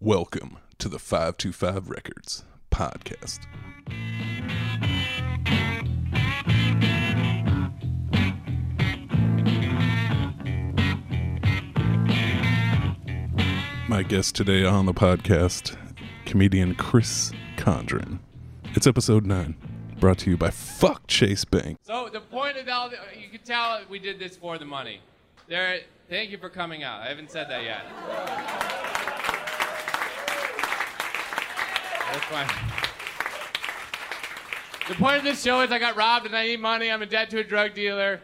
Welcome to the 525 Records podcast. My guest today on the podcast, comedian Chris Condren. It's episode 9, brought to you by Fuck Chase Bank. So the point of all, the, you can tell we did this for the money. There, thank you for coming out. I haven't said that yet. That's fine. The point of this show is I got robbed and I need money. I'm in debt to a drug dealer,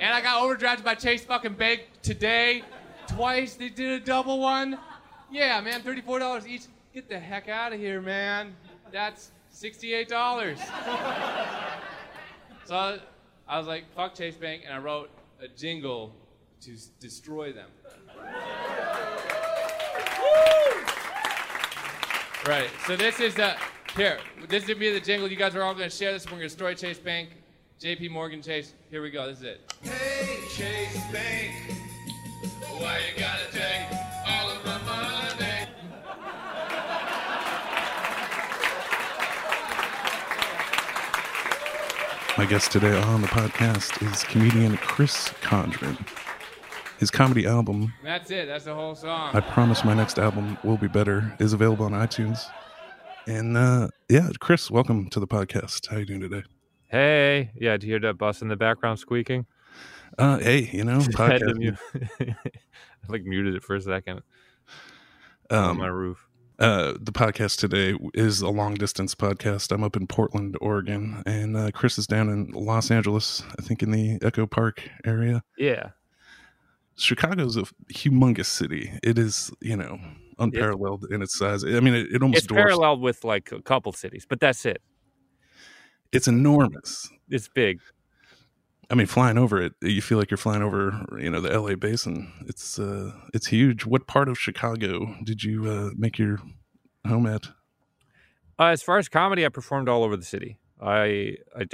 and I got overdrafted by Chase fucking Bank today, twice. They did a double one. Yeah, man, thirty-four dollars each. Get the heck out of here, man. That's sixty-eight dollars. So I was like, fuck Chase Bank, and I wrote a jingle to s- destroy them. Right. So this is the here. This is gonna be the jingle. You guys are all gonna share this. We're gonna destroy Chase Bank, J.P. Morgan Chase. Here we go. This is it. Hey, Chase Bank, why you gotta take all of my money? My guest today on the podcast is comedian Chris Condren. His comedy album, That's it. That's the whole song. I Promise My Next Album Will Be Better, is available on iTunes. And uh, yeah, Chris, welcome to the podcast. How you doing today? Hey, yeah, do you hear that bus in the background squeaking? Uh, hey, you know, I had to podcast. mute- I like muted it for a second on my Um, roof. uh, the podcast today is a long distance podcast. I'm up in Portland, Oregon, and uh, Chris is down in Los Angeles, I think in the Echo Park area. Yeah, Chicago's a humongous city. It is, you know, unparalleled in its size. I mean, it, it almost it's paralleled with like a couple cities, but that's it. It's enormous. It's big. I mean, flying over it, you feel like you're flying over, you know, the LA basin. It's uh, it's huge. What part of Chicago did you uh, make your home at? Uh, as far as comedy, I performed all over the city. I I,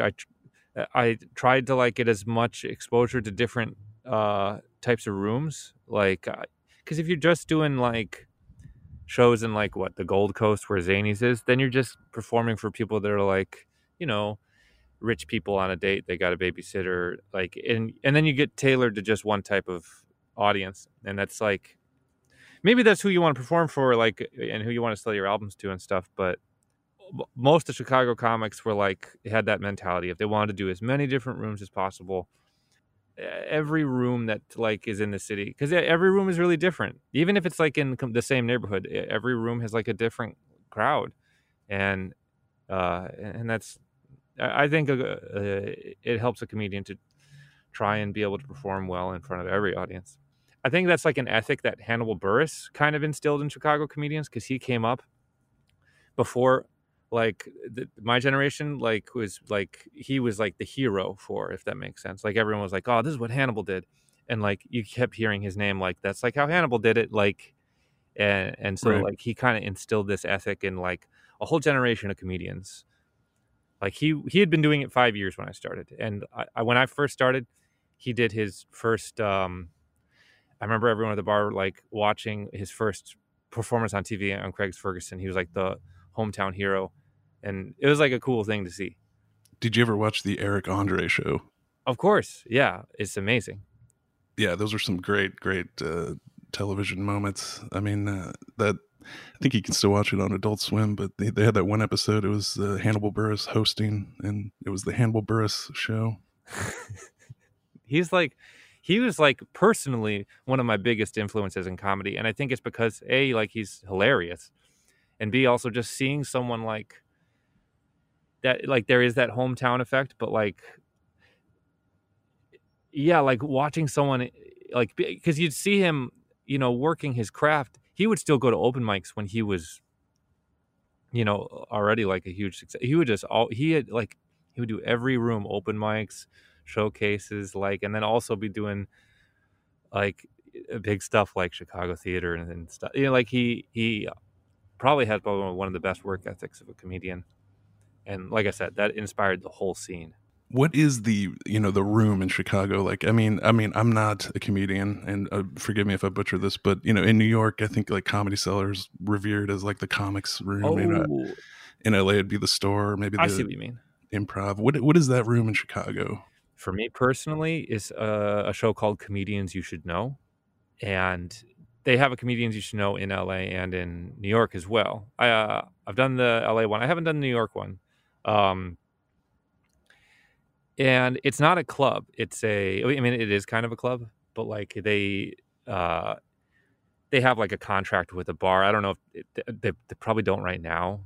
I I tried to like get as much exposure to different uh, types of rooms, like because if you're just doing like shows in like what the Gold Coast where Zanies is, then you're just performing for people that are like you know rich people on a date. They got a babysitter, like and and then you get tailored to just one type of audience, and that's like maybe that's who you want to perform for, like and who you want to sell your albums to and stuff, but most of Chicago comics were like had that mentality if they wanted to do as many different rooms as possible. Every room that like is in the city, because every room is really different. Even if it's like in the same neighborhood, every room has like a different crowd, and uh, and that's I I think uh, uh, it helps a comedian to try and be able to perform well in front of every audience. I think that's like an ethic that Hannibal Buress kind of instilled in Chicago comedians because he came up before like the, my generation like was like he was like the hero for if that makes sense. Like everyone was like oh this is what hannibal did. And like you kept hearing his name like that's like how hannibal did it like and and so Right. like he kind of instilled this ethic in like a whole generation of comedians. Like he he had been doing it five years when i started and I, I when i first started he did his first um i remember everyone at the bar like watching his first performance on tv on craig's ferguson. He was like the hometown hero and it was like a cool thing to see Did you ever watch the Eric Andre show? of course yeah it's amazing Yeah, those are some great, great uh, television moments. I mean, uh, that I think you can still watch it on Adult Swim, but they, they had that one episode. It was uh, Hannibal Buress hosting, and it was the Hannibal Buress show. he's like he was like personally one of my biggest influences in comedy and i think it's because a like he's hilarious and b also just seeing someone like that like there is that hometown effect but like yeah like watching someone eh, like because you'd see him you know working his craft he would still go to open mics when he was you know already like a huge success. He would just all he had like he would do every room open mics showcases like and then also be doing like eh, big stuff like chicago theater and, and stuff. You know like he he probably has probably one of the best work ethics of a comedian and like i said that inspired the whole scene what is the you know the room in Chicago like? I mean, I mean, I'm not a comedian, and uh, forgive me if I butcher this, but you know, in New York, I think like Comedy Cellar's revered as like the comics room. Oh, You know, in LA, it'd be the store, maybe I see what you mean. improv. What what is that room in Chicago? For me personally, is a, a show called Comedians You Should Know, and they have a Comedians You Should Know in LA and in New York as well. I uh, I've done the LA one. I haven't done the New York one. Um, and it's not a club. It's a. I mean, it is kind of a club, but like they uh, they have like a contract with a bar. I don't know if it, they, they probably don't right now,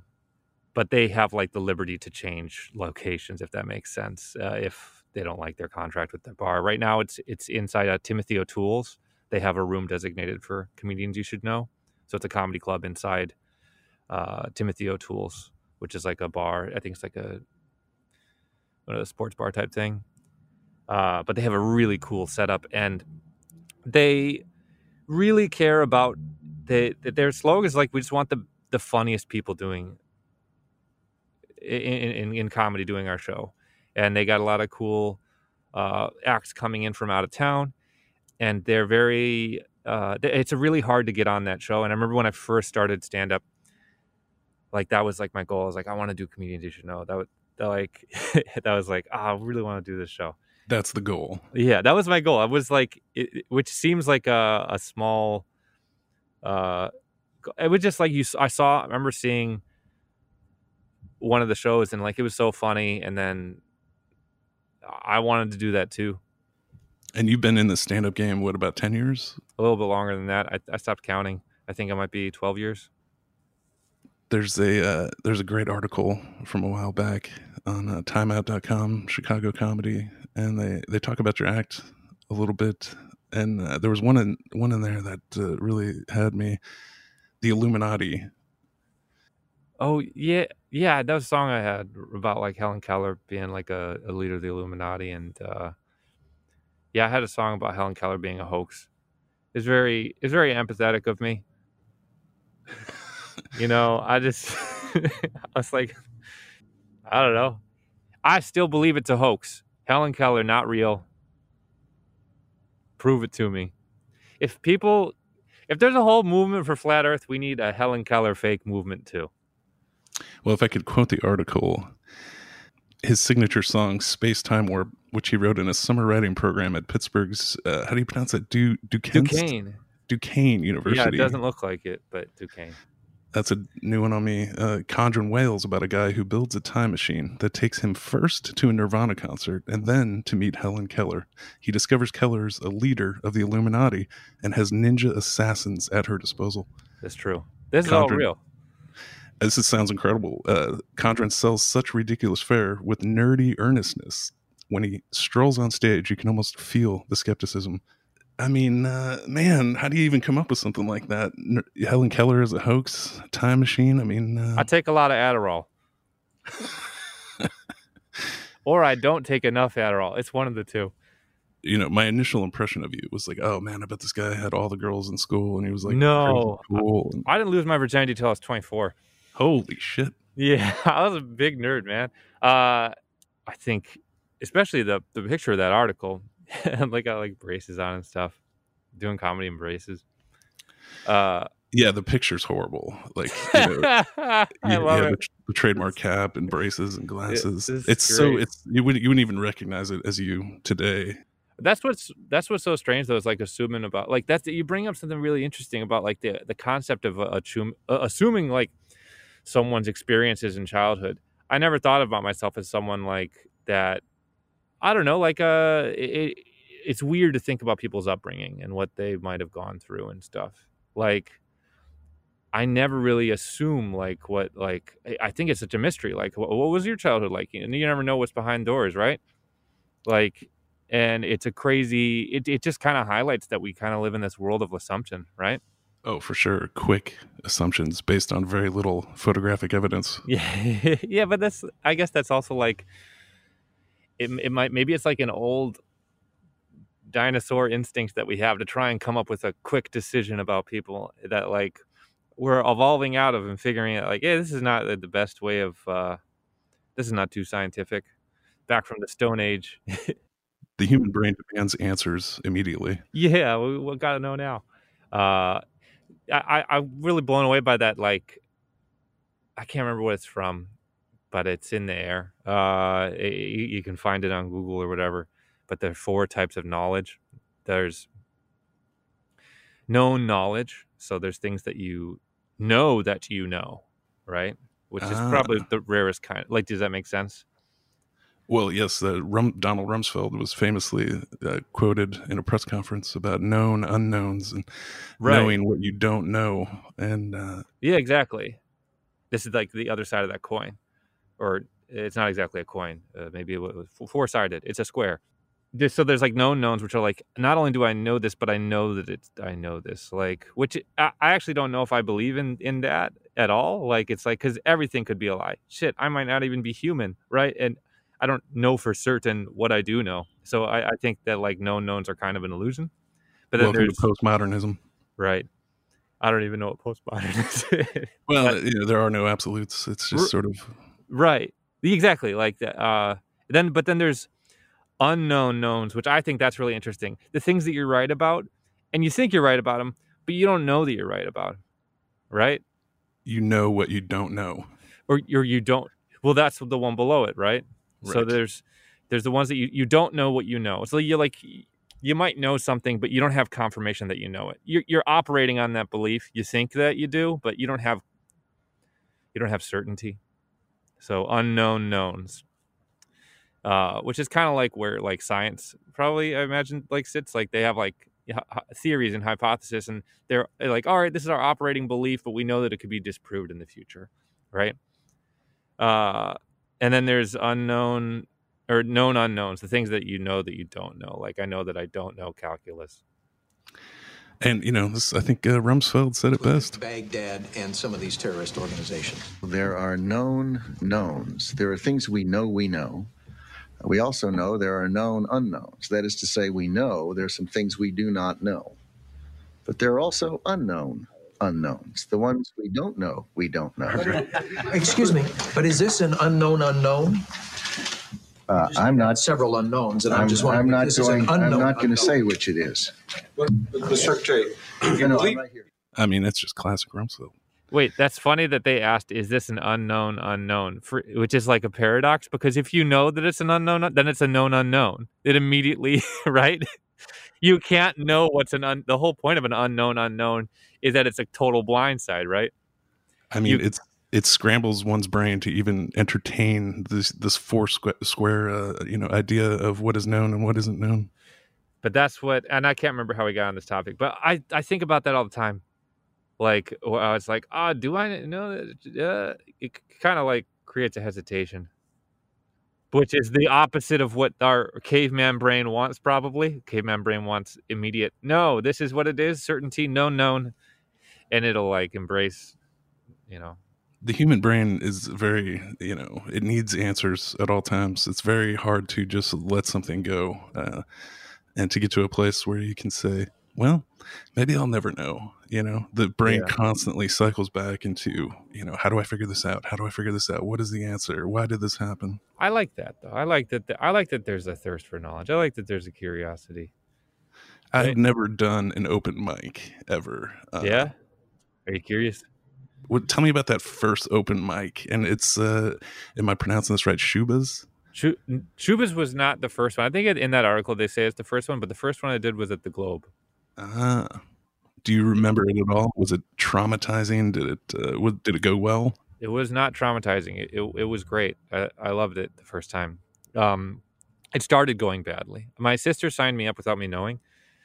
but they have like the liberty to change locations if that makes sense. Uh, if they don't like their contract with the bar, right now it's it's inside uh, Timothy O'Toole's. They have a room designated for comedians you should know. So it's a comedy club inside uh, Timothy O'Toole's, which is like a bar. I think it's like a one of the sports bar type thing. Uh, but they have a really cool setup, and they really care about their slogan is like we just want the the funniest people doing in, in, in comedy doing our show, and they got a lot of cool uh, acts coming in from out of town, and they're very. Uh, it's really hard to get on that show, and I remember when I first started stand up, like that was like my goal. I was like, I want to do comedians you should know. That was that like that was like, oh, I really want to do this show. That's the goal. Yeah, that was my goal. I was like, it, which seems like a, a small. Uh, it was just like you. I saw. I remember seeing one of the shows, and like it was so funny, and then I wanted to do that too. And you've been in the stand up game what about ten years? A little bit longer than that. I, I stopped counting. I think I might be twelve years. there's a uh, there's a great article from a while back on uh, timeout.com chicago comedy and they they talk about your act a little bit and uh, there was one in one in there that uh, really had me the illuminati Oh yeah, yeah. That was a song I had about like Helen Keller being like a, a leader of the Illuminati, and uh, yeah, I had a song about Helen Keller being a hoax. It's very, it's very empathetic of me. you know, I just, I was like, I don't know. I still believe it's a hoax. Helen Keller, not real. Prove it to me. If people, if there's a whole movement for flat Earth, we need a Helen Keller fake movement too. well if i could quote the article his signature song space time warp which he wrote in a summer writing program at pittsburgh's uh, how do you pronounce it du duquesne Duquesne. duquesne university Yeah, it doesn't look like it, but Duquesne. That's a new one on me. Uh, Condren wails about a guy who builds a time machine that takes him first to a Nirvana concert and then to meet Helen Keller. He discovers Keller's a leader of the Illuminati and has ninja assassins at her disposal. That's true. This is all real. This is, sounds incredible. Uh, Condren sells such ridiculous fare with nerdy earnestness. When he strolls on stage, you can almost feel the skepticism. I mean, uh, man, how do you even come up with something like that? Ner- Helen Keller is a hoax, time machine. I mean, uh, I take a lot of Adderall. or I don't take enough Adderall. It's one of the two. you know, my initial impression of you was like, oh man, I bet this guy had all the girls in school, and he was like, No. cool. And, I didn't lose my virginity till I was 24. Holy shit! Yeah, I was a big nerd, man. Uh, I think, especially the the picture of that article, like got like braces on and stuff, doing comedy in braces. Uh, Yeah, the picture's horrible. Like, you know, I you- love you it. The, the trademark cap and braces and glasses. it's it's so great. it's you wouldn't you wouldn't even recognize it as you today. that's what's that's what's so strange though is like assuming about like that's you bring up something really interesting about like the the concept of uh, uh, assuming like someone's experiences in childhood. I never thought about myself as someone like that i don't know like uh it, it's weird to think about people's upbringing and what they might have gone through and stuff. Like i never really assume like what like I- think it's such a mystery like what, what was your childhood like? And you never know what's behind doors right? Like and it's a crazy it, it just kind of highlights that we kind of live in this world of assumption right Oh, for sure. Quick assumptions based on very little photographic evidence. yeah yeah but that's i guess that's also like it, it might maybe it's like an old dinosaur instinct that we have to try and come up with a quick decision about people that like we're evolving out of and figuring out like yeah this is not the the best way of uh this is not too scientific back from the Stone Age. The human brain demands answers immediately. yeah, we, we got to know now. Uh, I, I'm really blown away by that. Like, I can't remember what it's from, but it's in the air. Uh, you, you can find it on Google or whatever. But there are four types of knowledge. There's known knowledge, so there's things that you know that you know, right? Which is Ah. probably the rarest kind. Like, does that make sense? Well, yes, uh, Rum, Donald Rumsfeld was famously uh, quoted in a press conference about known unknowns and knowing what you don't know. And uh, Yeah, exactly. This is like the other side of that coin, or it's not exactly a coin. Uh, maybe it was four sided. It's a square. This, so there's like known knowns, which are like not only do I know this, but I know that it's I know this. Like, which I, I actually don't know if I believe in in that at all. Like, it's like because everything could be a lie. Shit, I might not even be human, right? And I don't know for certain what I do know. So I, I think that like known knowns are kind of an illusion. But then welcome there's postmodernism. right. I don't even know what postmodernism is. Well, you know, there are no absolutes. It's just R- sort of Right. Exactly. Like that. Uh, then, but then there's unknown knowns, which I think that's really interesting. The things that you're right about, and you think you're right about them, but you don't know that you're right about 'em, right? you know what you don't know. Or, or you don't. Well, that's the one below it, right? So there's there's the ones that you, you don't know what you know. So you're like you might know something, but you don't have confirmation that you know it. You're, you're operating on that belief. You think that you do, but you don't have you don't have certainty. So unknown knowns, uh, which is kind of like where like science probably I imagine like sits. Like they have like theories and hypotheses, and they're like, all right, this is our operating belief, but we know that it could be disproved in the future, right? Uh, and then there's unknown or known unknowns, the things that you know that you don't know. Like I know that I don't know calculus. And you know, this, I think uh, Rumsfeld said it best. Baghdad and some of these terrorist organizations. There are known knowns. There are things we know we know. We also know there are known unknowns. That is to say, we know there are some things we do not know. But there are also unknown unknowns. The ones we don't know, we don't know. Excuse me, but is this an unknown unknown? Uh, I'm not. Several unknowns, and I'm, I'm, just I'm not if this is an going. I'm not going to say which it is. Mr. Secretary, You know, I'm right. I mean, it's just classic Rumsfeld. Wait, that's funny that they asked, "Is this an unknown unknown?" For which is like a paradox because if you know that it's an unknown, then it's a known unknown. It immediately, right? You can't know what's an un- the whole point of an unknown unknown is that it's a total blindside, right? I mean, You- it's it scrambles one's brain to even entertain this this four squ- square uh, you know idea of what is known and what isn't known. But that's what, and I can't remember how we got on this topic, but I I think about that all the time. Like, I was like, ah, do I know that? Uh, it kind of like creates a hesitation, which is the opposite of what our caveman brain wants. Probably, caveman brain wants immediate. No, this is what it is. Certainty, known, known, and it'll like embrace. You know, The human brain is very you know it needs answers at all times. It's very hard to just let something go uh, and to get to a place where you can say, well, maybe I'll never know. You know, the brain Yeah. constantly cycles back into you know how do I figure this out? How do I figure this out? What is the answer? Why did this happen? I like that though. I like that. I like that. There's a thirst for knowledge. I like that. There's a curiosity. I've Right. never done an open mic ever. Uh, yeah. Are you curious? What, tell me about that first open mic. And it's, uh, am I pronouncing this right? Schubas? Shu- Schubas was not the first one. I think in that article they say it's the first one, but the first one I did was at the Globe. Ah. Do you remember it at all? Was it traumatizing? Did it, uh, was, did it go well? It was not traumatizing. It, it, it was great. I, I loved it the first time. Um, it started going badly. My sister signed me up without me knowing.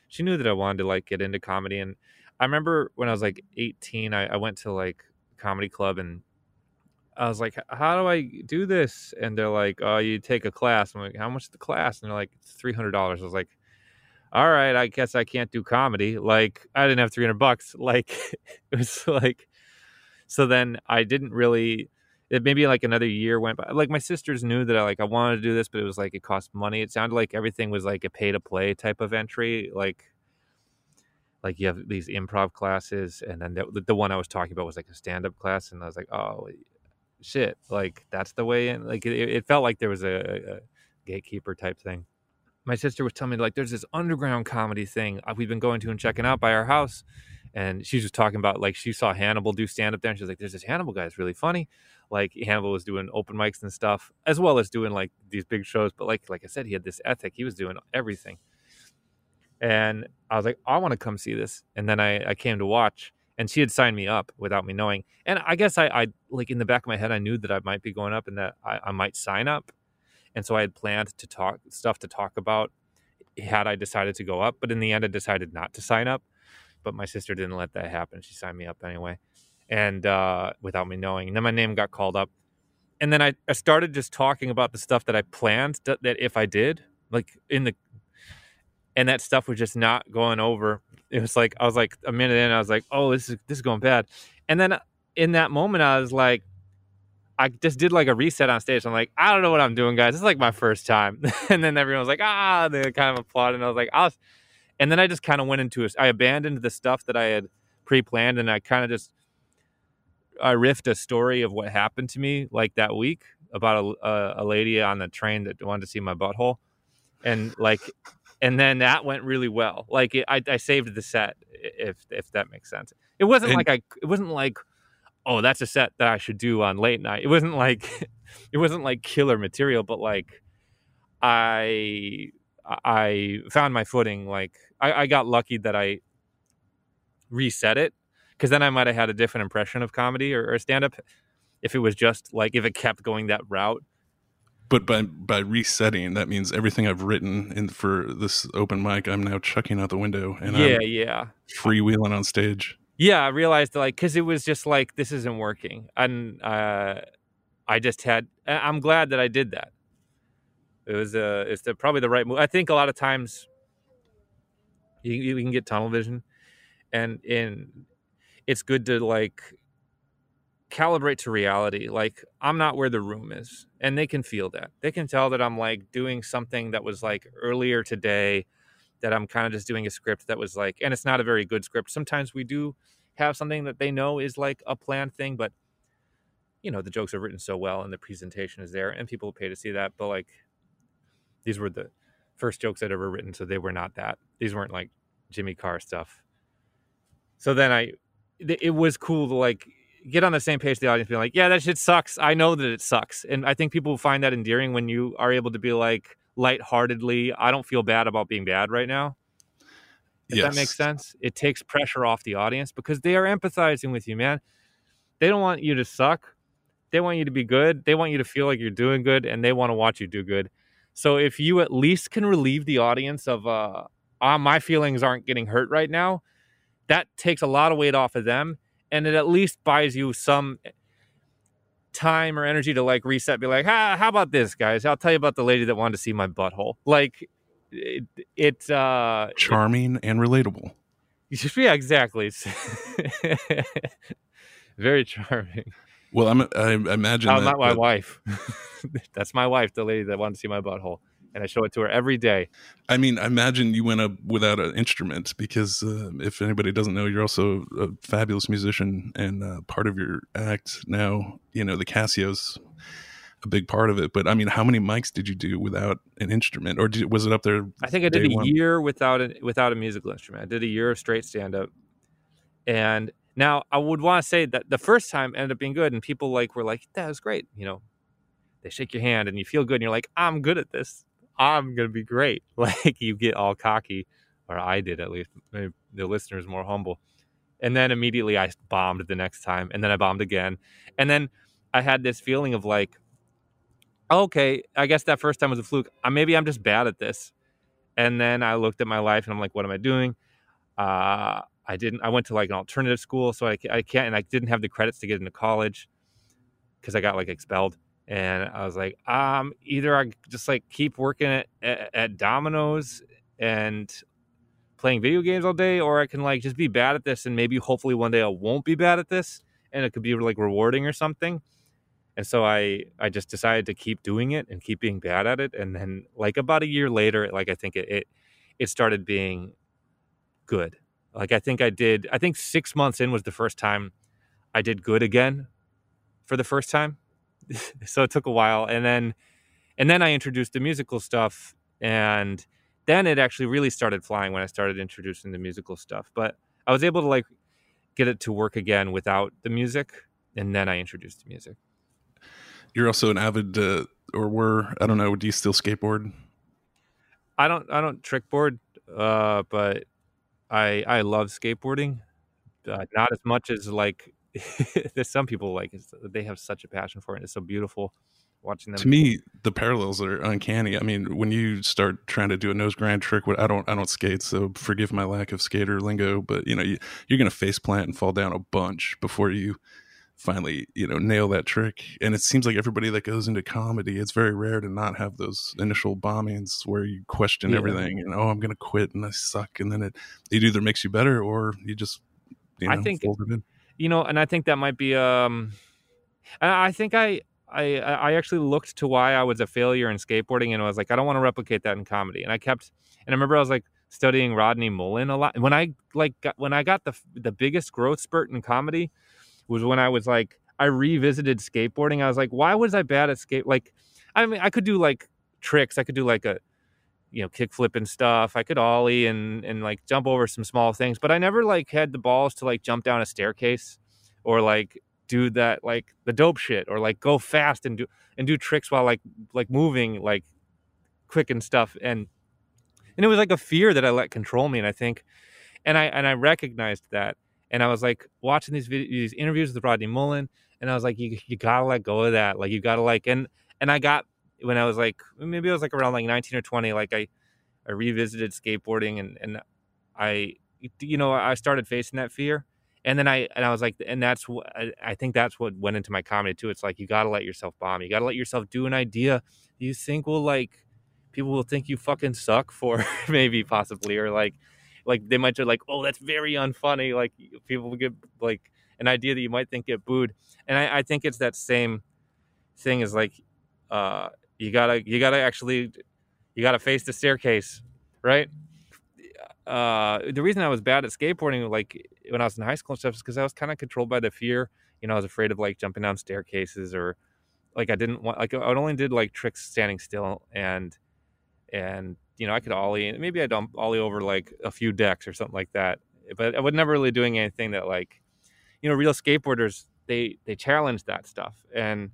She knew that I wanted to like get into comedy, and I remember when I was like 18, I, I went to like comedy club and I was like, "How do I do this?" And they're like, "Oh, you take a class." I'm like, "How much is the class?" And they're like, "It's three hundred dollars." I was like, "All right, I guess I can't do comedy." Like, I didn't have three hundred bucks. Like, it was like, so then I didn't really. It maybe like another year went by. Like my sisters knew that I like I wanted to do this, but it was like it cost money. It sounded like everything was like a pay to play type of entry. Like like you have these improv classes and then the, the one i was talking about was like a stand-up class and i was like oh shit like that's the way in like it, it felt like there was a, a gatekeeper type thing. My sister was telling me like there's this underground comedy thing uh, we've been going to and checking out by our house, and she was just talking about like she saw Hannibal do stand up there, and she was like, "There's this Hannibal guy, it's really funny." Like Hannibal was doing open mics and stuff, as well as doing like these big shows. But like like I said, he had this ethic; he was doing everything. And I was like, I want to come see this. And then I, I came to watch, and she had signed me up without me knowing. And I guess I, I like in the back of my head, I knew that I might be going up and that I, I might sign up. And so I had planned to talk stuff to talk about had I decided to go up. But in the end, I decided not to sign up. But my sister didn't let that happen. She signed me up anyway, and uh, without me knowing. And then my name got called up. And then I, I started just talking about the stuff that I planned that, that if I did, like in the and that stuff was just not going over. It was like I was like a minute in, I was like, "Oh, this is this is going bad," and then in that moment, I was like, I just did like a reset on stage. I'm like, I don't know what I'm doing, guys. This is like my first time, and then everyone was like, "Ah!" They kind of applauded, and I was like, "I'll," and then I just kind of went into it. I abandoned the stuff that I had pre-planned, and I kind of just I riffed a story of what happened to me like that week about a, a, a lady on the train that wanted to see my butthole, and like and then that went really well. Like it, I, I saved the set, if if that makes sense. It wasn't And- like I, it wasn't like, oh, that's a set that I should do on late night. It wasn't like, it wasn't like killer material, but like, I I found my footing. Like I, I got lucky that I reset it because then I might have had a different impression of comedy or, or stand up if it was just like if it kept going that route. But by by resetting, that means everything I've written in for this open mic, I'm now chucking out the window and yeah, I'm yeah. freewheeling on stage. Yeah i realized like because it was just like this isn't working and uh i just had i'm glad that i did that. It was uh it's the, probably the right move i think a lot of times you, you can get tunnel vision and in it's good to like calibrate to reality like i'm not where the room is and they can feel that. They can tell that i'm like doing something that was like earlier today that i'm kind of just doing a script that was like and it's not a very good script. Sometimes we do have something that they know is like a planned thing but you know the jokes are written so well and the presentation is there and people pay to see that but like these were the first jokes i'd ever written so they were not that. These weren't like jimmy carr stuff. So then i it was cool to like get on the same page with the audience being like yeah that shit sucks. I know that it sucks. And i think people find that endearing when you are able to be like lightheartedly i don't feel bad about being bad right now if that makes sense. It takes pressure off the audience because they are empathizing with you, man. They don't want you to suck. They want you to be good. They want you to feel like you're doing good and they want to watch you do good. So if you at least can relieve the audience of uh ah, my feelings aren't getting hurt right now, that takes a lot of weight off of them and it at least buys you some time or energy to like reset be like, ah, how about this, guys? I'll tell you about the lady that wanted to see my butthole. Like it, it uh Charming and relatable. yeah, exactly. Very charming. Well, I'm, I imagine Oh, that, not my that- wife. That's my wife, the lady that wanted to see my butthole, and I show it to her every day. I mean, I imagine you went up without an instrument because uh, if anybody doesn't know, you're also a fabulous musician and uh, part of your act now. You know, the Casio's a big part of it. But I mean, how many mics did you do without an instrument, or did, was it up there? I think I did a one? year without a, without a musical instrument. I did a year of straight stand up, and now I would want to say that the first time ended up being good, and people like were like, "That was great," you know. They shake your hand and you feel good, and you're like, "I'm good at this. I'm gonna be great." Like you get all cocky, or I did at least. Maybe the listener's more humble, and then immediately I bombed the next time, and then I bombed again, and then I had this feeling of like, okay, I guess that first time was a fluke. Uh, Maybe I'm just bad at this. And then I looked at my life and I'm like, what am I doing? Uh, I didn't. I went to like an alternative school, so I, I can't, and I didn't have the credits to get into college because I got like expelled. And I was like, um, either I just like keep working at, at, at Domino's and playing video games all day, or I can like just be bad at this, and maybe hopefully one day I won't be bad at this, and it could be like rewarding or something. And so I I just decided to keep doing it and keep being bad at it. And then like about a year later, like I think it it, it started being good. Like I think I did I think six months in was the first time I did good again for the first time. so it took a while. And then and then I introduced the musical stuff, and then it actually really started flying when I started introducing the musical stuff. But I was able to like get it to work again without the music, and then I introduced the music. You're also an avid, uh, or were I don't know. Do you still skateboard? I don't I don't trickboard, uh, but I I love skateboarding. Uh, not as much as like there's some people like they have such a passion for it. It's so beautiful watching them. To me, the parallels are uncanny. I mean, when you start trying to do a nose grind trick, I don't I don't skate, so forgive my lack of skater lingo, but you know, you, you're gonna face plant and fall down a bunch before you finally you know nail that trick and it seems like everybody that goes into comedy it's very rare to not have those initial bombings where you question Yeah. everything and oh i'm gonna quit and i suck and then it it either makes you better or you just you know I think- fold it in you know, and I think that might be. Um, I think I, I, I actually looked to why I was a failure in skateboarding, and I was like, I don't want to replicate that in comedy. And I kept, and I remember I was like studying Rodney Mullen a lot. When I like, got, when I got the the biggest growth spurt in comedy, was when I was like, I revisited skateboarding. I was like, why was I bad at skate? Like, I mean, I could do like tricks. I could do like a you know kickflip and stuff i could ollie and and like jump over some small things but i never like had the balls to like jump down a staircase or like do that like the dope shit or like go fast and do and do tricks while like like moving like quick and stuff and and it was like a fear that i let control me and i think and i and i recognized that and i was like watching these vid- these interviews with rodney mullen and i was like you, you gotta let go of that like you gotta like and and i got when I was like maybe I was like around like 19 or 20 like I I revisited skateboarding and and I you know I started facing that fear and then I and I was like and that's what I, think that's what went into my comedy too. It's like you got to let yourself bomb you got to let yourself do an idea you think will like people will think you fucking suck for maybe possibly or like like they might just like oh that's very unfunny like people get like an idea that you might think get booed. And I, I think it's that same thing as like uh you gotta you gotta actually you gotta face the staircase right? Uh the reason i was bad at skateboarding like when i was in high school and stuff is because i was kind of controlled by the fear. You know i was afraid of like jumping down staircases or like i didn't want like i only did like tricks standing still and and you know i could ollie and maybe i'd um, ollie over like a few decks or something like that but i was never really doing anything that like you know real skateboarders they they challenge that stuff and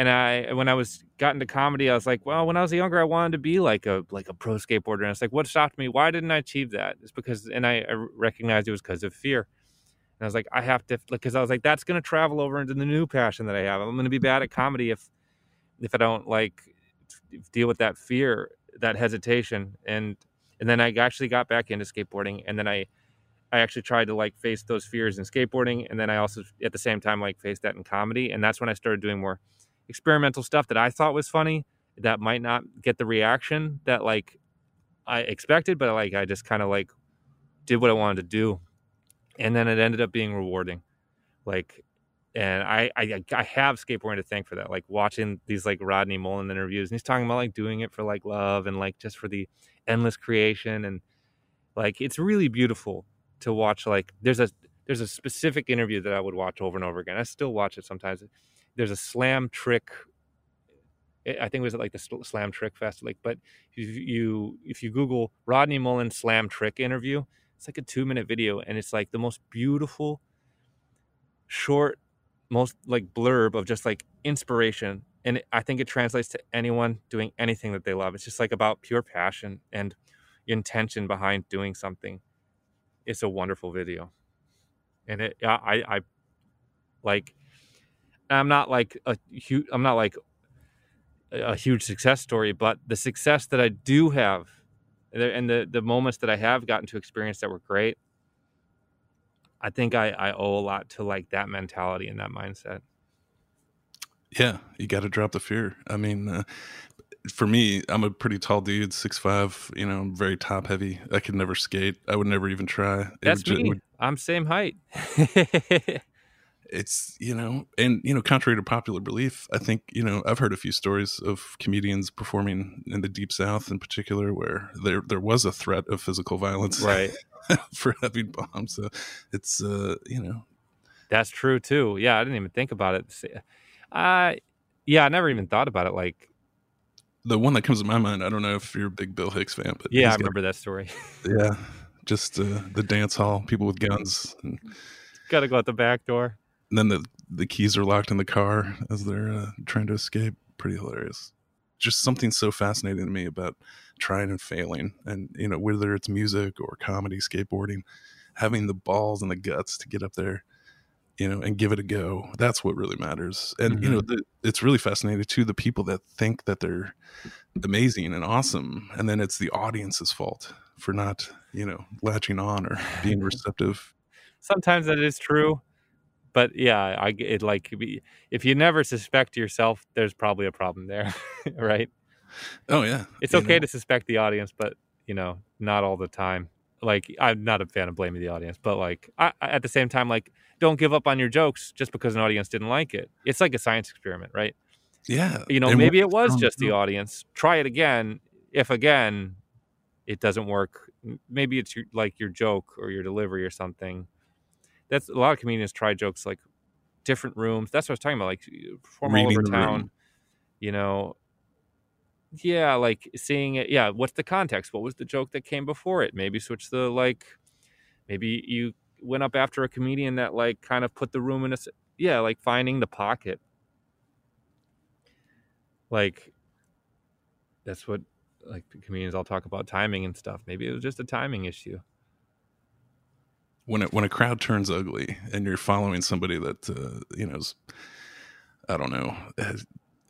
and I when I was got into comedy, I was like, well, when I was younger, I wanted to be like a like a pro skateboarder, and it's like, what stopped me? Why didn't I achieve that? It's because, and I, I recognized it was because of fear. And I was like, I have to, because I was like, that's going to travel over into the new passion that I have. I'm going to be bad at comedy if if I don't like deal with that fear, that hesitation, and and then I actually got back into skateboarding, and then I I actually tried to like face those fears in skateboarding, and then I also at the same time like faced that in comedy, and that's when I started doing more experimental stuff that I thought was funny that might not get the reaction that like I expected, but like I just kind of like did what I wanted to do, and then it ended up being rewarding. Like, and I I, I have skateboarding to thank for that. Like watching these like Rodney Mullen interviews, and he's talking about like doing it for like love and like just for the endless creation, and like it's really beautiful to watch. Like there's a there's a specific interview that I would watch over and over again. I still watch it sometimes there's a slam trick eh, I think it was like the Slam Trick Fest. Like, but if you if you Google Rodney Mullen Slam Trick interview, it's like a two minute video, and it's like the most beautiful, short, most like blurb of just like inspiration. And I think it translates to anyone doing anything that they love. It's just like about pure passion and intention behind doing something. It's a wonderful video, and it I I like. I'm not like a huge. I'm not like a huge success story, but the success that I do have, and the the moments that I have gotten to experience that were great, I think I I owe a lot to like that mentality and that mindset. Yeah, you got to drop the fear. I mean, uh, for me, I'm a pretty tall dude, six five. You know, I'm very top heavy. I could never skate. I would never even try. It That's would me. would- I'm same height. it's you know and you know contrary to popular belief i think you know i've heard a few stories of comedians performing in the deep south in particular where there there was a threat of physical violence right. for having bombs so it's uh you know That's true too. Yeah, I didn't even think about it. Uh, yeah, I never even thought about it like the one that comes to my mind, I don't know if you're a big Bill Hicks fan, but Yeah, I he's got- remember that story. yeah, just uh, the dance hall, people with guns, Got to go out the back door. And then the the keys are locked in the car as they're uh, trying to escape. Pretty hilarious. Just something so fascinating to me about trying and failing, and you know whether it's music or comedy, skateboarding, having the balls and the guts to get up there, you know, and give it a go. That's what really matters. And you know, mm-hmm. the, it's really fascinating too. The people that think that they're amazing and awesome, and then it's the audience's fault for not, you know, latching on or being receptive. Sometimes that is true, but yeah, I it like if you never suspect yourself, there's probably a problem there, right? Oh yeah, It's you okay know. to suspect the audience, but you know, not all the time. Like I'm not a fan of blaming the audience, but like I, at the same time, like don't give up on your jokes just because an audience didn't like it. It's like a science experiment, right? Yeah, You know, maybe it was just the audience. Try it again. If again it doesn't work, maybe it's your, like your joke or your delivery or something. That's a lot of comedians try jokes like different rooms. That's what I was talking about, like perform all over the room. town. You know, yeah, like seeing it. Yeah, what's the context? What was the joke that came before it? Maybe switch the like. Maybe you went up after a comedian that like kind of put the room in a. Yeah, like finding the pocket. Like, that's what like comedians all talk about timing and stuff. Maybe it was just a timing issue. When it, when a crowd turns ugly and you're following somebody that uh, you know is, I don't know.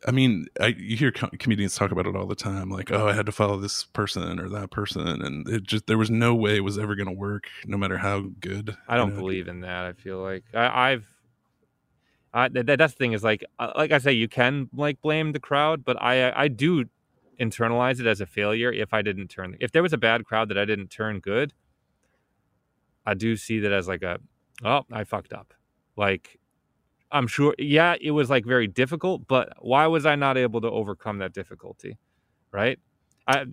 I mean, I, you hear co- comedians talk about it all the time, like, "Oh, I had to follow this person or that person," and it just there was no way it was ever going to work, no matter how good. I don't you know? believe in that. I feel like I, I've. I, that, that's the thing is like uh, like I say you can like blame the crowd, but I I do internalize it as a failure if I didn't turn if there was a bad crowd that I didn't turn good. I do see that as like a oh I fucked up, like I'm sure yeah it was like very difficult, but why was I not able to overcome that difficulty, right? I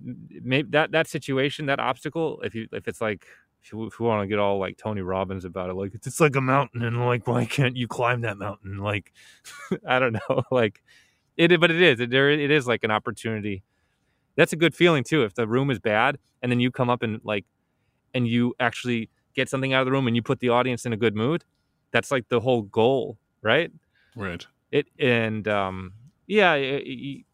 maybe that that situation that obstacle if you if it's like if you, you want to get all like Tony Robbins about it, like it's, it's like a mountain, and like why can't you climb that mountain? Like, I don't know, like it, but it is it, there. It is like an opportunity. That's a good feeling too. If the room is bad, and then you come up and like, and you actually get something out of the room, and you put the audience in a good mood. That's like the whole goal, right? Right. It and um, yeah, y- y-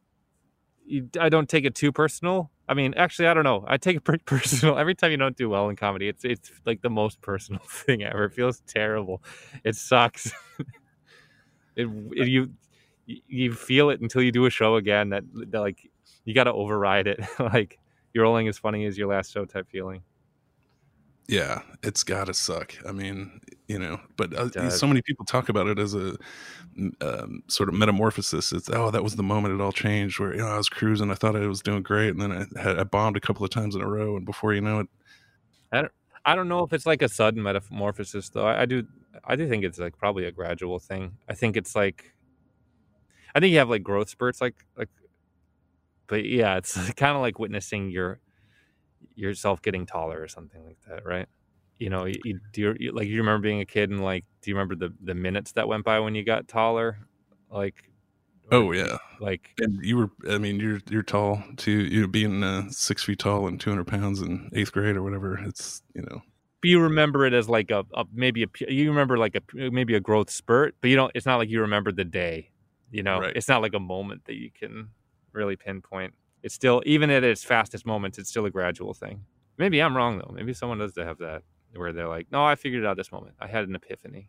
you, I don't take it too personal. I mean, actually, I don't know. I take it pretty personal. Every time you don't do well in comedy, it's it's like the most personal thing ever. It feels terrible. It sucks. it, it- you you feel it until you do a show again. That, that like you got to override it. like you're only as funny as your last show type feeling. Yeah, it's got to suck. I mean, you know, but uh, so many people talk about it as a um, sort of metamorphosis. It's oh, that was the moment it all changed. Where you know I was cruising, I thought I was doing great, and then I had I bombed a couple of times in a row, and before you know it, I don't know if it's like a sudden metamorphosis though. I, I do I do think it's like probably a gradual thing. I think it's like I think you have like growth spurts like like but yeah, it's kind of like witnessing your yourself getting taller or something like that, right? You know, you, you, do you, like you remember being a kid and like do you remember the the minutes that went by when you got taller? Like oh yeah, like and you were I mean you're you're tall too. You know, being uh, six feet tall and two hundred pounds in eighth grade or whatever. It's you know but you remember it as like a, a maybe a you remember like a maybe a growth spurt, but you don't. It's not like you remember the day. You know, Right. it's not like a moment that you can really pinpoint. It's still even at its fastest moments, it's still a gradual thing. Maybe I'm wrong though. Maybe someone does have that where they're like, "No, I figured it out this moment. I had an epiphany."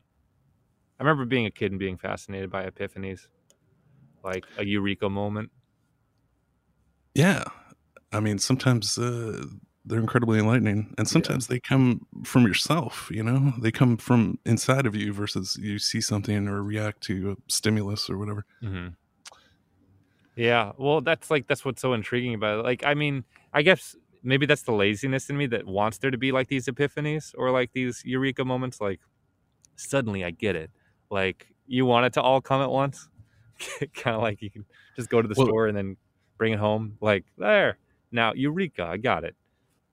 I remember being a kid and being fascinated by epiphanies, like a eureka moment. yeah. I mean sometimes uh, they're incredibly enlightening, and sometimes they come from yourself. You know, they come from inside of you versus you see something or react to a stimulus or whatever. Mm-hmm. Yeah, well, that's like that's what's so intriguing about it. Like, I mean, I guess maybe that's the laziness in me that wants there to be like these epiphanies or like these eureka moments. Like, suddenly I get it. Like, you want it to all come at once, kind of like you can just go to the Well- store and then bring it home. Like, there now, eureka, I got it.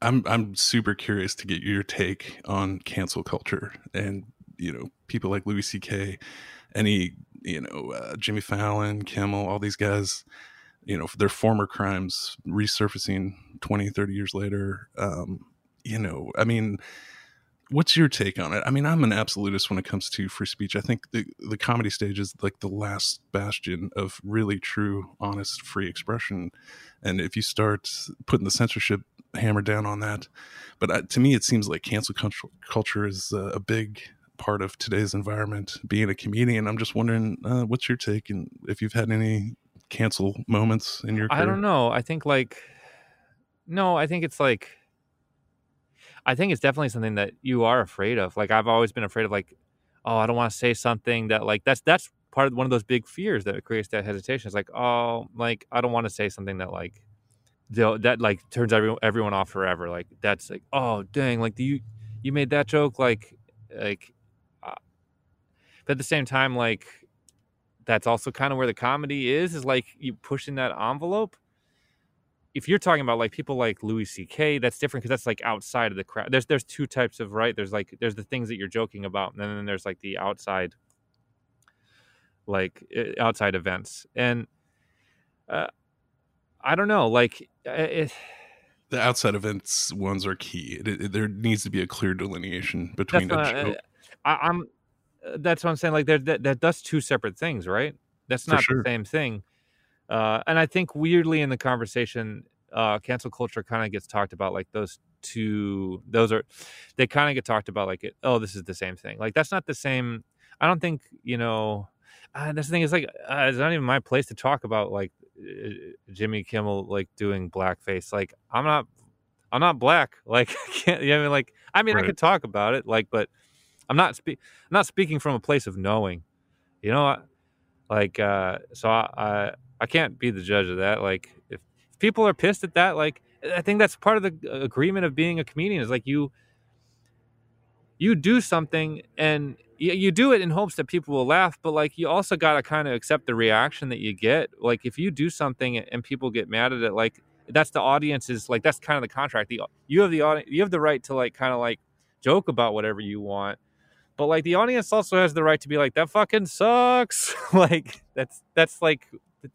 I'm I'm super curious to get your take on cancel culture and you know people like Louis C.K. Any you know uh, Jimmy Fallon, Kimmel, all these guys. you know their former crimes resurfacing 20 30 years later um you know i mean what's your take on it i mean i'm an absolutist when it comes to free speech i think the the comedy stage is like the last bastion of really true honest free expression and if you start putting the censorship hammer down on that but uh, to me it seems like cancel culture, culture is uh, a big part of today's environment being a comedian i'm just wondering uh, what's your take and if you've had any cancel moments in your career? I don't know. I think like no, I think it's like I think it's definitely something that you are afraid of. Like I've always been afraid of like oh, I don't want to say something that like that's that's part of one of those big fears that creates that hesitation. It's like, oh, like I don't want to say something that like that like turns everyone everyone off forever. Like that's like, oh, dang, like do you you made that joke like like but at the same time like that's also kind of where the comedy is is like you pushing that envelope if you're talking about like people like Louis C.K., that's different because that's like outside of the crowd. There's there's two types of right. There's like there's the things that you're joking about, and then there's like the outside, like outside events. And uh, I don't know, like it, the outside events ones are key. It, it, there needs to be a clear delineation between. That's a joke. I, I'm uh, that's what I'm saying. Like that, that that's two separate things, right? That's not sure. the same thing. Uh, and I think weirdly in the conversation, uh, cancel culture kind of gets talked about like those two. Those are they kind of get talked about like it. Oh, this is the same thing. Like that's not the same. I don't think you know. Uh, that's the thing is like uh, it's not even my place to talk about like uh, Jimmy Kimmel like doing blackface. Like I'm not, I'm not black. Like I can't. You know, I mean, like I mean, right. I could talk about it. Like, but I'm not I'm not speaking from a place of knowing. You know, like uh, so I, I I can't be the judge of that. Like if, if people are pissed at that, like I think that's part of the agreement of being a comedian is like you you do something and you, you do it in hopes that people will laugh, but like you also got to kind of accept the reaction that you get. Like if you do something and people get mad at it, like that's the audience's like that's kind of the contract. The you have the audience, you have the right to like kind of like joke about whatever you want but like the audience also has the right to be like that fucking sucks. Like that's that's like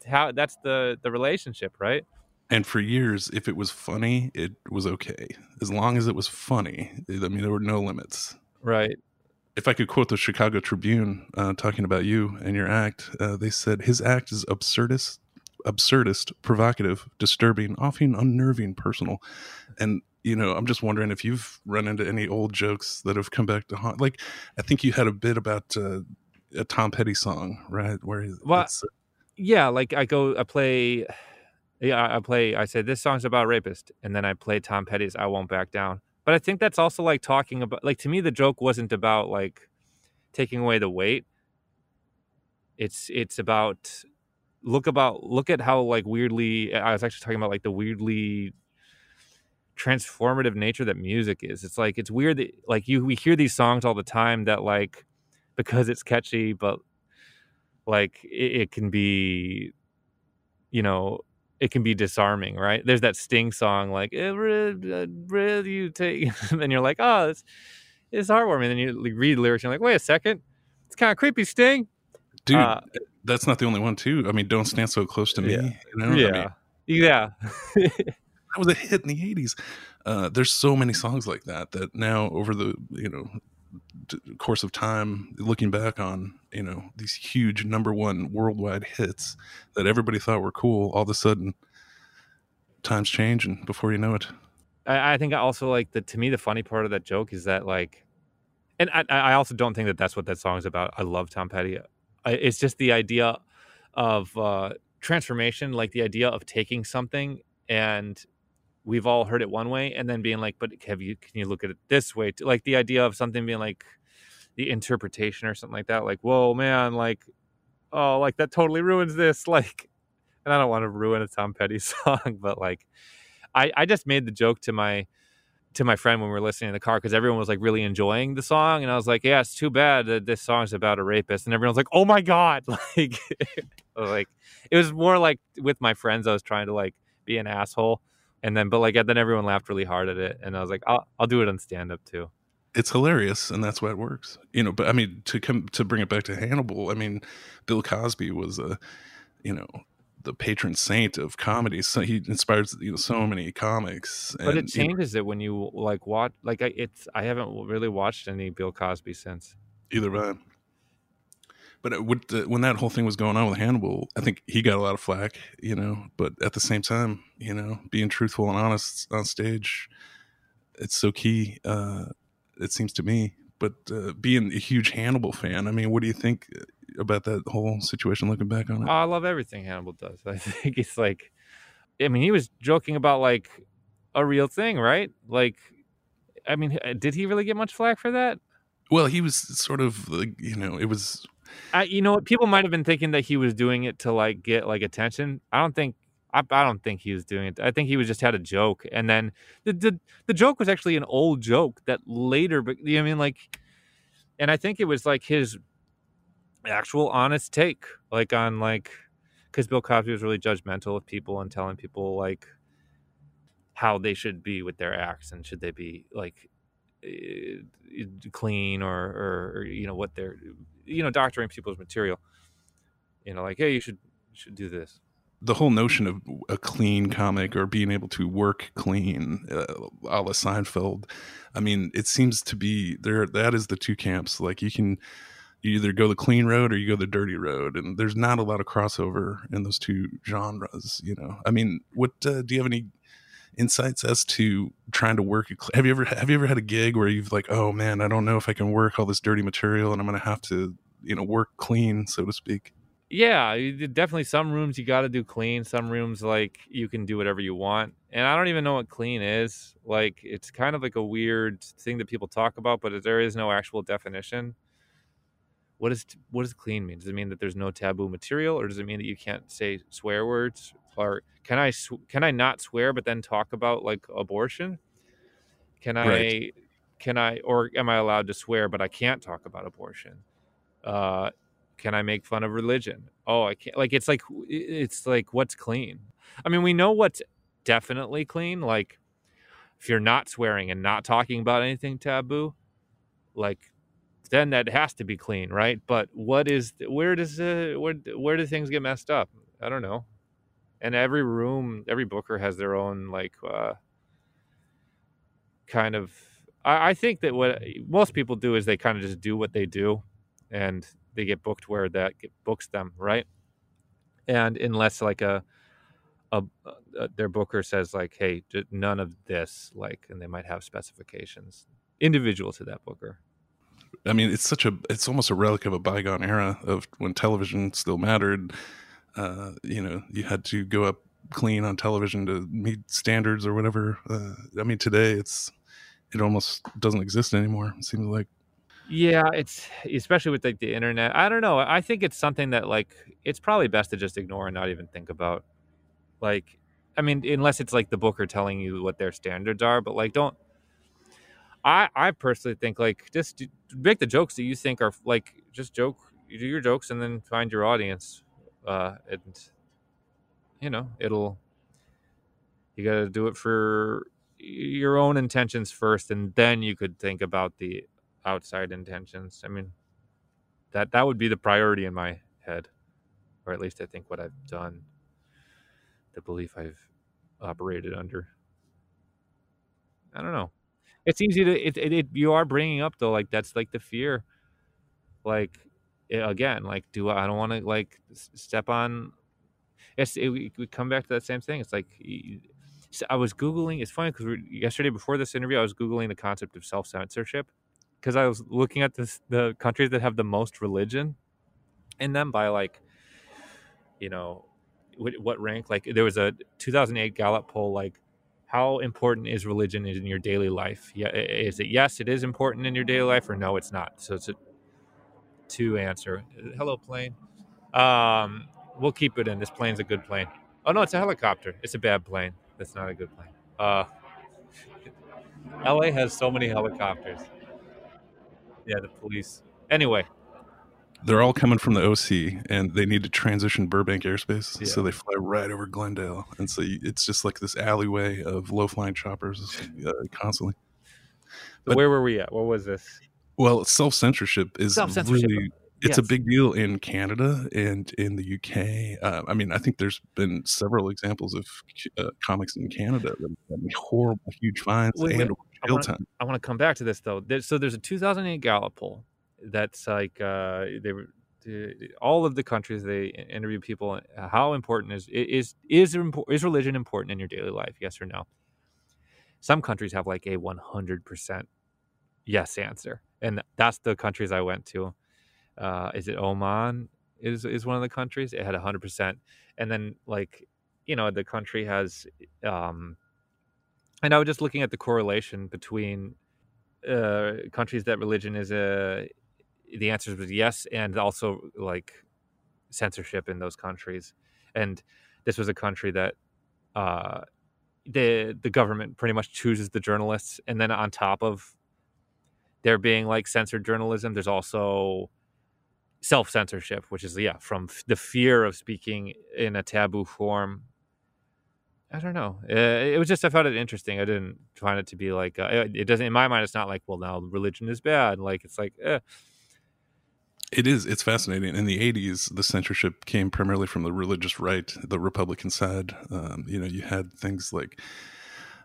how that's the the relationship right? And for years if it was funny it was okay. As long as it was funny i mean there were no limits. Right. If i could quote the chicago tribune uh, talking about you and your act uh, they said his act is absurdist absurdist provocative disturbing often unnerving personal and you know, I'm just wondering if you've run into any old jokes that have come back to haunt. Like, I think you had a bit about uh, a Tom Petty song, right? Where well, uh, yeah, like I go, I play, yeah, I play. I say this song's about rapist, and then I play Tom Petty's "I Won't Back Down." But I think that's also like talking about, like to me, the joke wasn't about like taking away the weight. It's it's about look about look at how like weirdly I was actually talking about like the weirdly transformative nature that music is. It's like it's weird that like you we hear these songs all the time that like because it's catchy, but like it, it can be, you know, it can be disarming, right? There's that Sting song like "Really you take," and you're like, oh, it's it's heartwarming. And then you read lyrics, and you're like, wait a second, it's kind of creepy, Sting. Dude, uh, that's not the only one, too. I mean, don't stand so close to me. Yeah, you know? yeah, I mean, yeah. that was a hit in the 80s uh, there's so many songs like that that now over the you know course of time looking back on you know these huge number one worldwide hits that everybody thought were cool all of a sudden times change and before you know it. I, I think I also like the to me the funny part of that joke is that like and I, I also don't think that that's what that song's about. I love tom petty. I, it's just the idea of uh transformation like the idea of taking something and we've all heard it one way and then being like but have you can you look at it this way? Like the idea of something being like the interpretation or something like that like whoa man like oh like that totally ruins this like and i don't want to ruin a tom petty song but like i i just made the joke to my to my friend when we were listening in the car because everyone was like really enjoying the song and i was like yeah it's too bad that this song's about a rapist and everyone was like oh my god! Like like it was more like with my friends i was trying to like be an asshole and then but like then everyone laughed really hard at it and i was like i'll, I'll do it on stand up too it's hilarious and that's why it works you know but i mean to come to bring it back to hannibal i mean bill cosby was a you know the patron saint of comedy. So he inspires you know so many comics. But and, it you know, changes it when you like watch. Like I, it's I haven't really watched any Bill Cosby since. either way. But it would, when that whole thing was going on with Hannibal, I think he got a lot of flack, you know. But at the same time, you know, being truthful and honest on stage, it's so key. Uh, it seems to me. But uh, being a huge Hannibal fan, I mean, what do you think about that whole situation? Looking back on it, I love everything Hannibal does. I think it's like, I mean, he was joking about like a real thing, right? Like, I mean, did he really get much flack for that? well, he was sort of like, you know, it was I, you know, what? people might have been thinking that he was doing it to like get like attention. I don't think. I, I don't think he was doing it. I think he was just had a joke, and then the the, the joke was actually an old joke that later, but you know I mean, like, and I think it was like his actual honest take, like on like, because Bill Cosby was really judgmental of people and telling people like how they should be with their acts and should they be like eh, clean or, or or you know what they're you know doctoring people's material you know like hey you should you should do this the whole notion of a clean comic or being able to work clean, uh, a la Seinfeld. I mean, it seems to be there. That is the two camps. Like you can you either go the clean road or you go the dirty road, and there's not a lot of crossover in those two genres. You know, I mean, what uh, do you have any insights as to trying to work? Have you ever have you ever had a gig where you've like, oh man, I don't know if I can work all this dirty material, and I'm to have to you know work clean, so to speak. yeah definitely some rooms you got to do clean some rooms like you can do whatever you want and i don't even know what clean is like it's kind of like a weird thing that people talk about but there is no actual definition what is what does clean mean? Does it mean that there's no taboo material or does it mean that you can't say swear words or can i sw- can i not swear but then talk about like abortion? Can i Right. can i or am i allowed to swear but i can't talk about abortion? Uh can i make fun of religion? Oh i can't like it's like it's like what's clean? I mean we know what's definitely clean like if you're not swearing and not talking about anything taboo like then that has to be clean right? But what is where does uh, where where do things get messed up? I don't know. And every room every booker has their own like uh kind of I, I think that what most people do is they kind of just do what they do and they get booked where that books them right? And unless like a, a, a their booker says like hey none of this like and they might have specifications individual to that booker I mean, it's such a it's almost a relic of a bygone era of when television still mattered. Uh, you know, you had to go up clean on television to meet standards or whatever. Uh, I mean, today it's it almost doesn't exist anymore. It seems like yeah it's especially with like the internet i don't know i think it's something that like it's probably best to just ignore and not even think about like i mean unless it's like the booker telling you what their standards are but like don't i i personally think like just do- make the jokes that you think are like just joke you do your jokes and then find your audience uh and you know it'll you got to do it for your own intentions first and then you could think about the outside intentions. I mean that that would be the priority in my head or at least i think what i've done the belief i've operated under. I don't know it's easy to it, it, it you are bringing up though like that's like the fear. Like eh, again like do i, don't want to like step on it's it, we we come back to that same thing. It's like i was googling it's funny because yesterday before this interview i was googling the concept of self-censorship because i was looking at this the countries that have the most religion in them by like you know what rank like there was a 2008 gallup poll like how important is religion in your daily life? Yeah is it yes it is important in your daily life or no it's not? So it's a two answer. Hello plane. Um we'll keep it in. This plane's a good plane. Oh no it's a helicopter. It's a bad plane. That's not a good plane. Uh la has so many helicopters. Yeah the police. Anyway they're all coming from the OC, and they need to transition Burbank airspace, Yeah. so they fly right over Glendale, and so it's just like this alleyway of low flying choppers uh, constantly. But- where were we at what was this Well, self censorship is Self-censorship. really it's a big deal in Canada and in the UK. Uh, I mean, I think there's been several examples of uh, comics in Canada that have horrible, huge fines Wait, wait. and I jail wanna- time. I want to come back to this though. There, so there's a 2008 Gallup poll that's like uh, they were all of the countries they interview people. uh, How important is is is is religion important in your daily life? Yes or no? Some countries have like a 100 percent yes answer, and that's the countries I went to. Uh, is it Oman? Is is one of the countries? It had 100 percent, and then like you know the country has. Um, and I was just looking at the correlation between uh, countries that religion is a the answer was yes, and also like censorship in those countries. And this was a country that uh, the the government pretty much chooses the journalists, and then on top of there being like censored journalism, there's also self censorship, which is yeah from f- the fear of speaking in a taboo form I don't know. Uh, it was just I found it interesting. I didn't find it to be like uh, it doesn't in my mind. It's not like well now religion is bad. Like it's like eh. It is. It's fascinating. In the 80s, the censorship came primarily from the religious right, the Republican side. Um, you know, you had things like,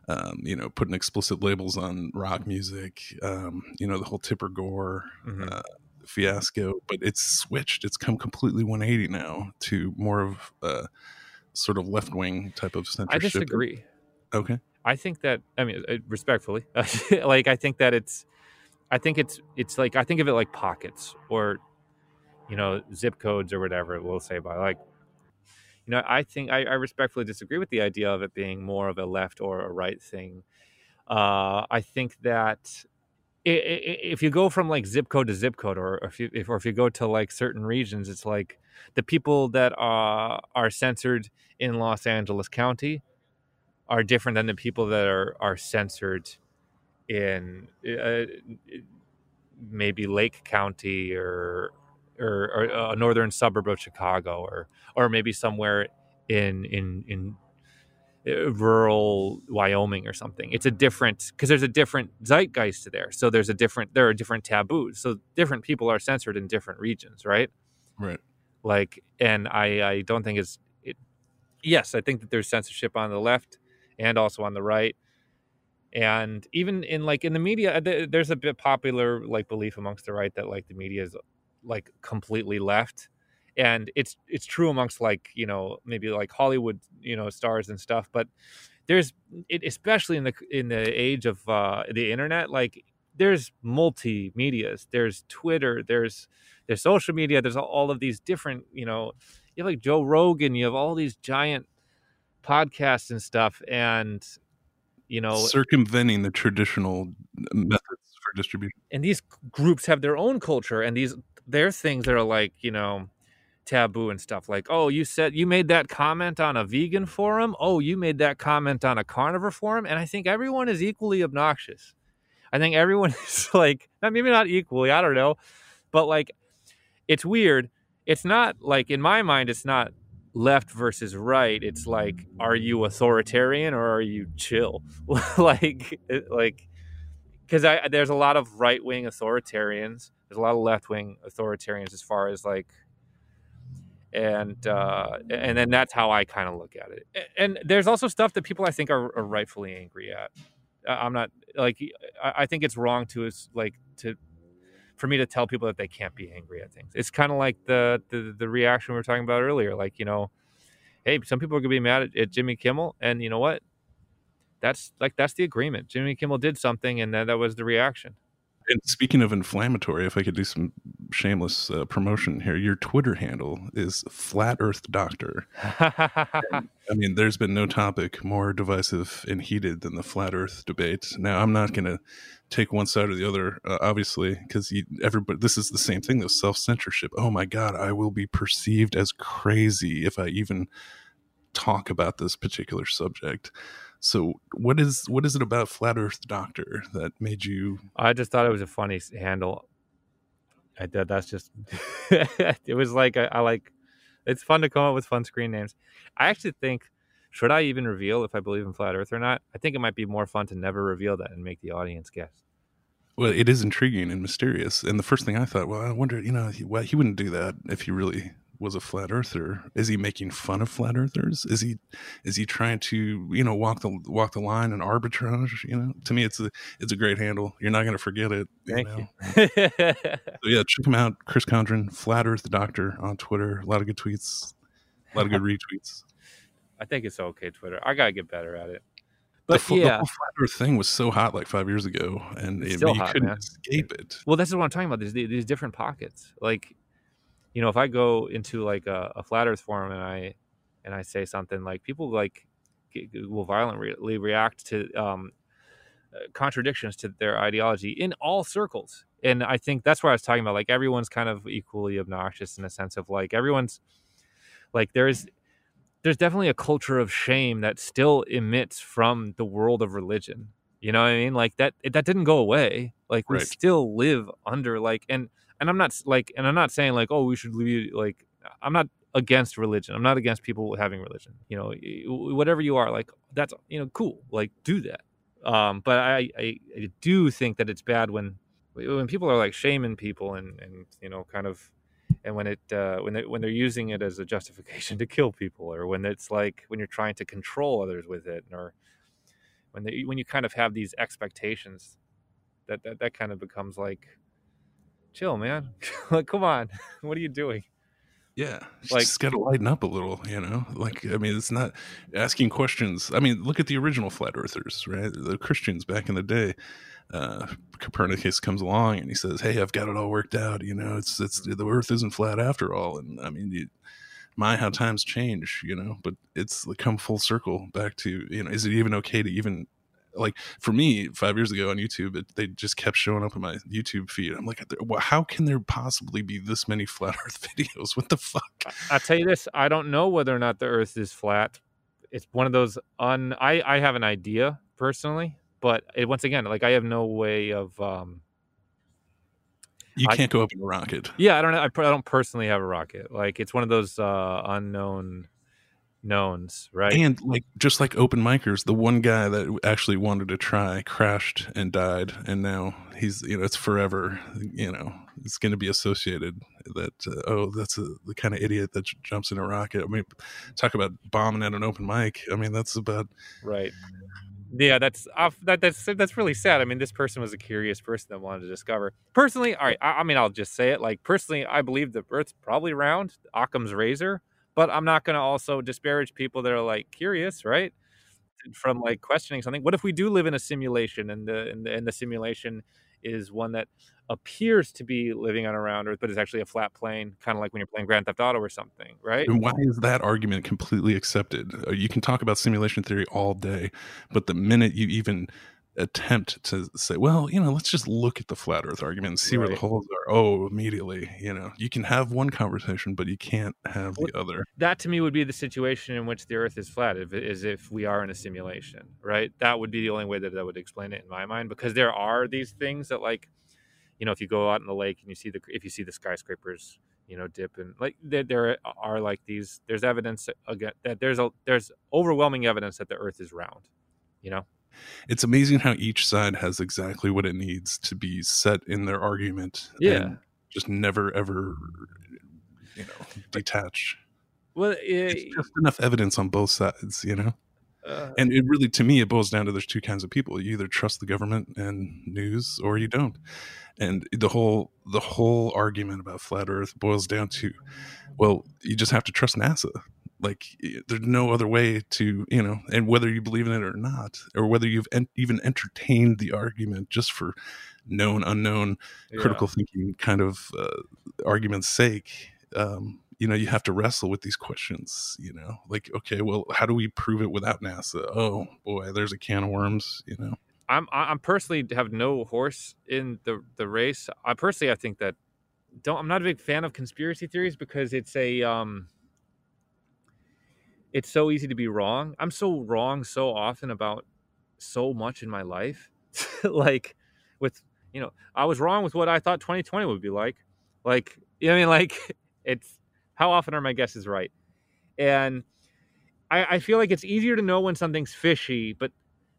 um, you know, putting explicit labels on rock music, um, you know, the whole Tipper Gore Mhm. uh, fiasco. But it's switched. It's come completely 180 now to more of a sort of left wing type of censorship. I disagree. Okay. I think that I mean uh, respectfully, like I think that it's I think it's it's like I think of it like pockets or you know zip codes or whatever we'll say by like you know I think I, I respectfully disagree with the idea of it being more of a left or a right thing. Uh, I think that if you go from like zip code to zip code, or if you if, or if you go to like certain regions, it's like the people that are are censored in Los Angeles County are different than the people that are are censored in uh, maybe Lake County or, or or a northern suburb of Chicago or or maybe somewhere in in in uh, rural Wyoming or something. It's a different because there's a different zeitgeist there. So there's a different there are different taboos. So different people are censored in different regions, right? Right. like and i i don't think it's it yes i think that there's censorship on the left and also on the right and even in like in the media there's a bit popular like belief amongst the right that like the media is like completely left and it's it's true amongst like you know maybe like hollywood you know stars and stuff but there's it, especially in the in the age of uh the internet like there's multimedias there's twitter there's there's social media there's all of these different you know you have like joe rogan you have all these giant podcasts and stuff and you know Circumventing the traditional methods for distribution. and these groups have their own culture and these their things that are like you know taboo and stuff like oh you said you made that comment on a vegan forum? Oh you made that comment on a carnivore forum? And i think everyone is equally obnoxious. I think everyone is like maybe not equally i don't know but like it's weird. It's not like in my mind it's not left versus right. It's like are you authoritarian or are you chill? Like like because I there's a lot of right wing authoritarians. There's a lot of left wing authoritarians as far as like, and uh, and then that's how I kind of look at it. And there's also stuff that people I think are, are rightfully angry at. I'm not like I I think it's wrong to is like to for me to tell people that they can't be angry at things. It's kind of like the, the the reaction we were talking about earlier. Like you know, hey, some people are gonna be mad at, at Jimmy Kimmel, and you know what? That's like that's the agreement. Jimmy Kimmel did something, and that, that was the reaction. And speaking of inflammatory, if I could do some shameless uh, promotion here, your Twitter handle is Flat Earth Doctor. I mean, there's been no topic more divisive and heated than the flat Earth debate. Now, I'm not going to take one side or the other, uh, obviously, because everybody. This is the same thing, though. Self censorship. Oh my God, I will be perceived as crazy if I even talk about this particular subject. So, what is what is it about Flat Earth Doctor that made you? I just thought it was a funny handle. I did. That's just. it was like I, I like. It's fun to come up with fun screen names. I actually think. Should I even reveal if I believe in flat Earth or not? I think it might be more fun to never reveal that and make the audience guess. well, it is intriguing and mysterious. And the first thing I thought, well, I wonder, you know, he, well, he wouldn't do that if he really was a flat earther. Is he making fun of flat earthers? Is he is he trying to you know walk the walk the line and arbitrage? You know, to me, it's a it's a great handle. You're not going to forget it. You Thank know? you. So yeah, check him out, Chris Condren, Flat Earth Doctor on Twitter. A lot of good tweets, a lot of good retweets. I think it's okay, Twitter. I gotta get better at it. the, But the yeah, whole flat Earth thing was so hot like five years ago, and it, you hot, couldn't man. escape it. well, this is what I'm talking about. There's these different pockets. Like, you know, if I go into like a, a flat Earth forum and I and I say something like people like will violently react to um, uh, contradictions to their ideology in all circles. And I think that's where I was talking about. Like everyone's kind of equally obnoxious in a sense of like everyone's like there's there's definitely a culture of shame that still emits from the world of religion. You know what I mean? Like that that didn't go away. Like we Right. still live under like and and I'm not like and I'm not saying like oh we should leave like I'm not against religion. I'm not against people having religion. You know, whatever you are, like that's you know cool. Like do that. Um, but I, I I do think that it's bad when when people are like shaming people and and you know kind of and when it uh, when they when they're using it as a justification to kill people or when it's like when you're trying to control others with it or when they when you kind of have these expectations that that, that kind of becomes like chill man like come on what are you doing Yeah, Like- just got to lighten up a little, you know. Like, I mean, it's not asking questions. I mean, look at the original flat earthers, right? The Christians back in the day. Uh, Copernicus comes along and he says, "Hey, I've got it all worked out. You know, it's it's the Earth isn't flat after all." And I mean, you, my how times change, you know. But it's like come full circle back to you know, is it even okay to even like for me five years ago on YouTube, it, they just kept showing up in my YouTube feed. I'm like, well, how can there possibly be this many flat Earth videos? What the fuck? i'll tell you this i don't know whether or not the earth is flat it's one of those un i i have an idea personally but it, once again like i have no way of um You can't go up in a rocket. yeah i don't I, I don't personally have a rocket like it's one of those uh unknown knowns right And like just like open micers, the one guy that actually wanted to try crashed and died, and now he's you know it's forever. You know it's going to be associated that uh, oh that's a, the kind of idiot that j- jumps in a rocket. I mean, talk about bombing at an open mic. I mean that's about Right. Yeah, that's off. That that's that's really sad. I mean, this person was a curious person that wanted to discover. Personally, all right. I, I mean, I'll just say it. Like personally, I believe the Earth's probably round, Occam's razor. But I'm not going to also disparage people that are like curious, right? From like questioning something. What if we do live in a simulation, and the and the, and the simulation is one that appears to be living on a round Earth, but is actually a flat plane, kind of like when you're playing Grand Theft Auto or something, right? and why is that argument completely accepted? Uh, You can talk about simulation theory all day, but the minute you even attempt to say, well, you know, let's just look at the flat Earth argument and see where the holes are. Oh, immediately, you know, you can have one conversation, but you can't have the other. that to me would be the situation in which the earth is flat if, is if we are in a simulation right that would be the only way that i would explain it in my mind because there are these things that like you know if you go out in the lake and you see the if you see the skyscrapers you know dip and like there, there are like these there's evidence again that there's a there's overwhelming evidence that the earth is round you know It's amazing how each side has exactly what it needs to be set in their argument. Yeah. and just never ever, you know, detach. well It's just enough evidence on both sides, you know. uh, And it really, to me, it boils down to there's two kinds of people. You either trust the government and news, or you don't. And the whole the whole argument about flat Earth boils down to, well, you just have to trust NASA. Like there's no other way to, you know, and whether you believe in it or not, or whether you've en- even entertained the argument just for known unknown yeah. critical thinking kind of uh, argument's sake um, you know you have to wrestle with these questions you know like okay well how do we prove it without nasa oh boy there's a can of worms you know I'm I- I'm personally have no horse in the the race. I personally I think that don't I'm not a big fan of conspiracy theories because it's a um it's so easy to be wrong. I'm so wrong so often about so much in my life. like with you know, I was wrong with what I thought 2020 would be like. Like you know I mean like it's how often are my guesses right? And I, I feel like it's easier to know when something's fishy, but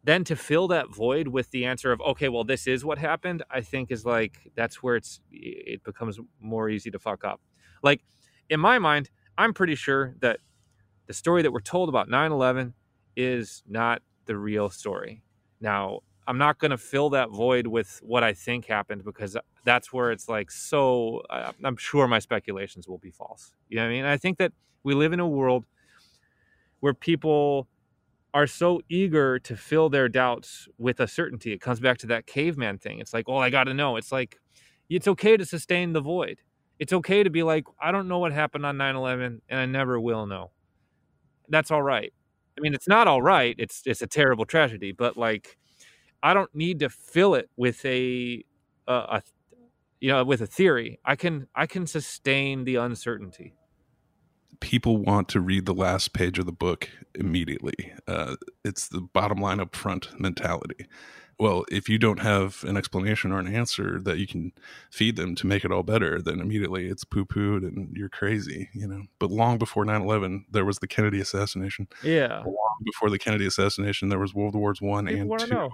then to fill that void with the answer of okay well this is what happened i think is like that's where it's it becomes more easy to fuck up like in my mind i'm pretty sure that the story that we're told about 9-11 is not the real story now i'm not going to fill that void with what i think happened because that's where it's like so i'm sure my speculations will be false you know what i mean i think that we live in a world where people are so eager to fill their doubts with a certainty. It comes back to that caveman thing. It's like, oh, I got to know. It's like, it's okay to sustain the void. It's okay to be like, I don't know what happened on 9 11 and I never will know. That's all right. I mean, it's not all right. It's, it's a terrible tragedy, but like, I don't need to fill it with a, a, a you know, with a theory. I can, I can sustain the uncertainty people want to read the last page of the book immediately. Uh, it's the bottom line up front mentality. Well, if you don't have an explanation or an answer that you can feed them to make it all better, then immediately it's poo pooed and you're crazy, you know. But long before 9 11, there was the Kennedy assassination. Yeah. Long before the Kennedy assassination, there was World Wars One People and Two. know.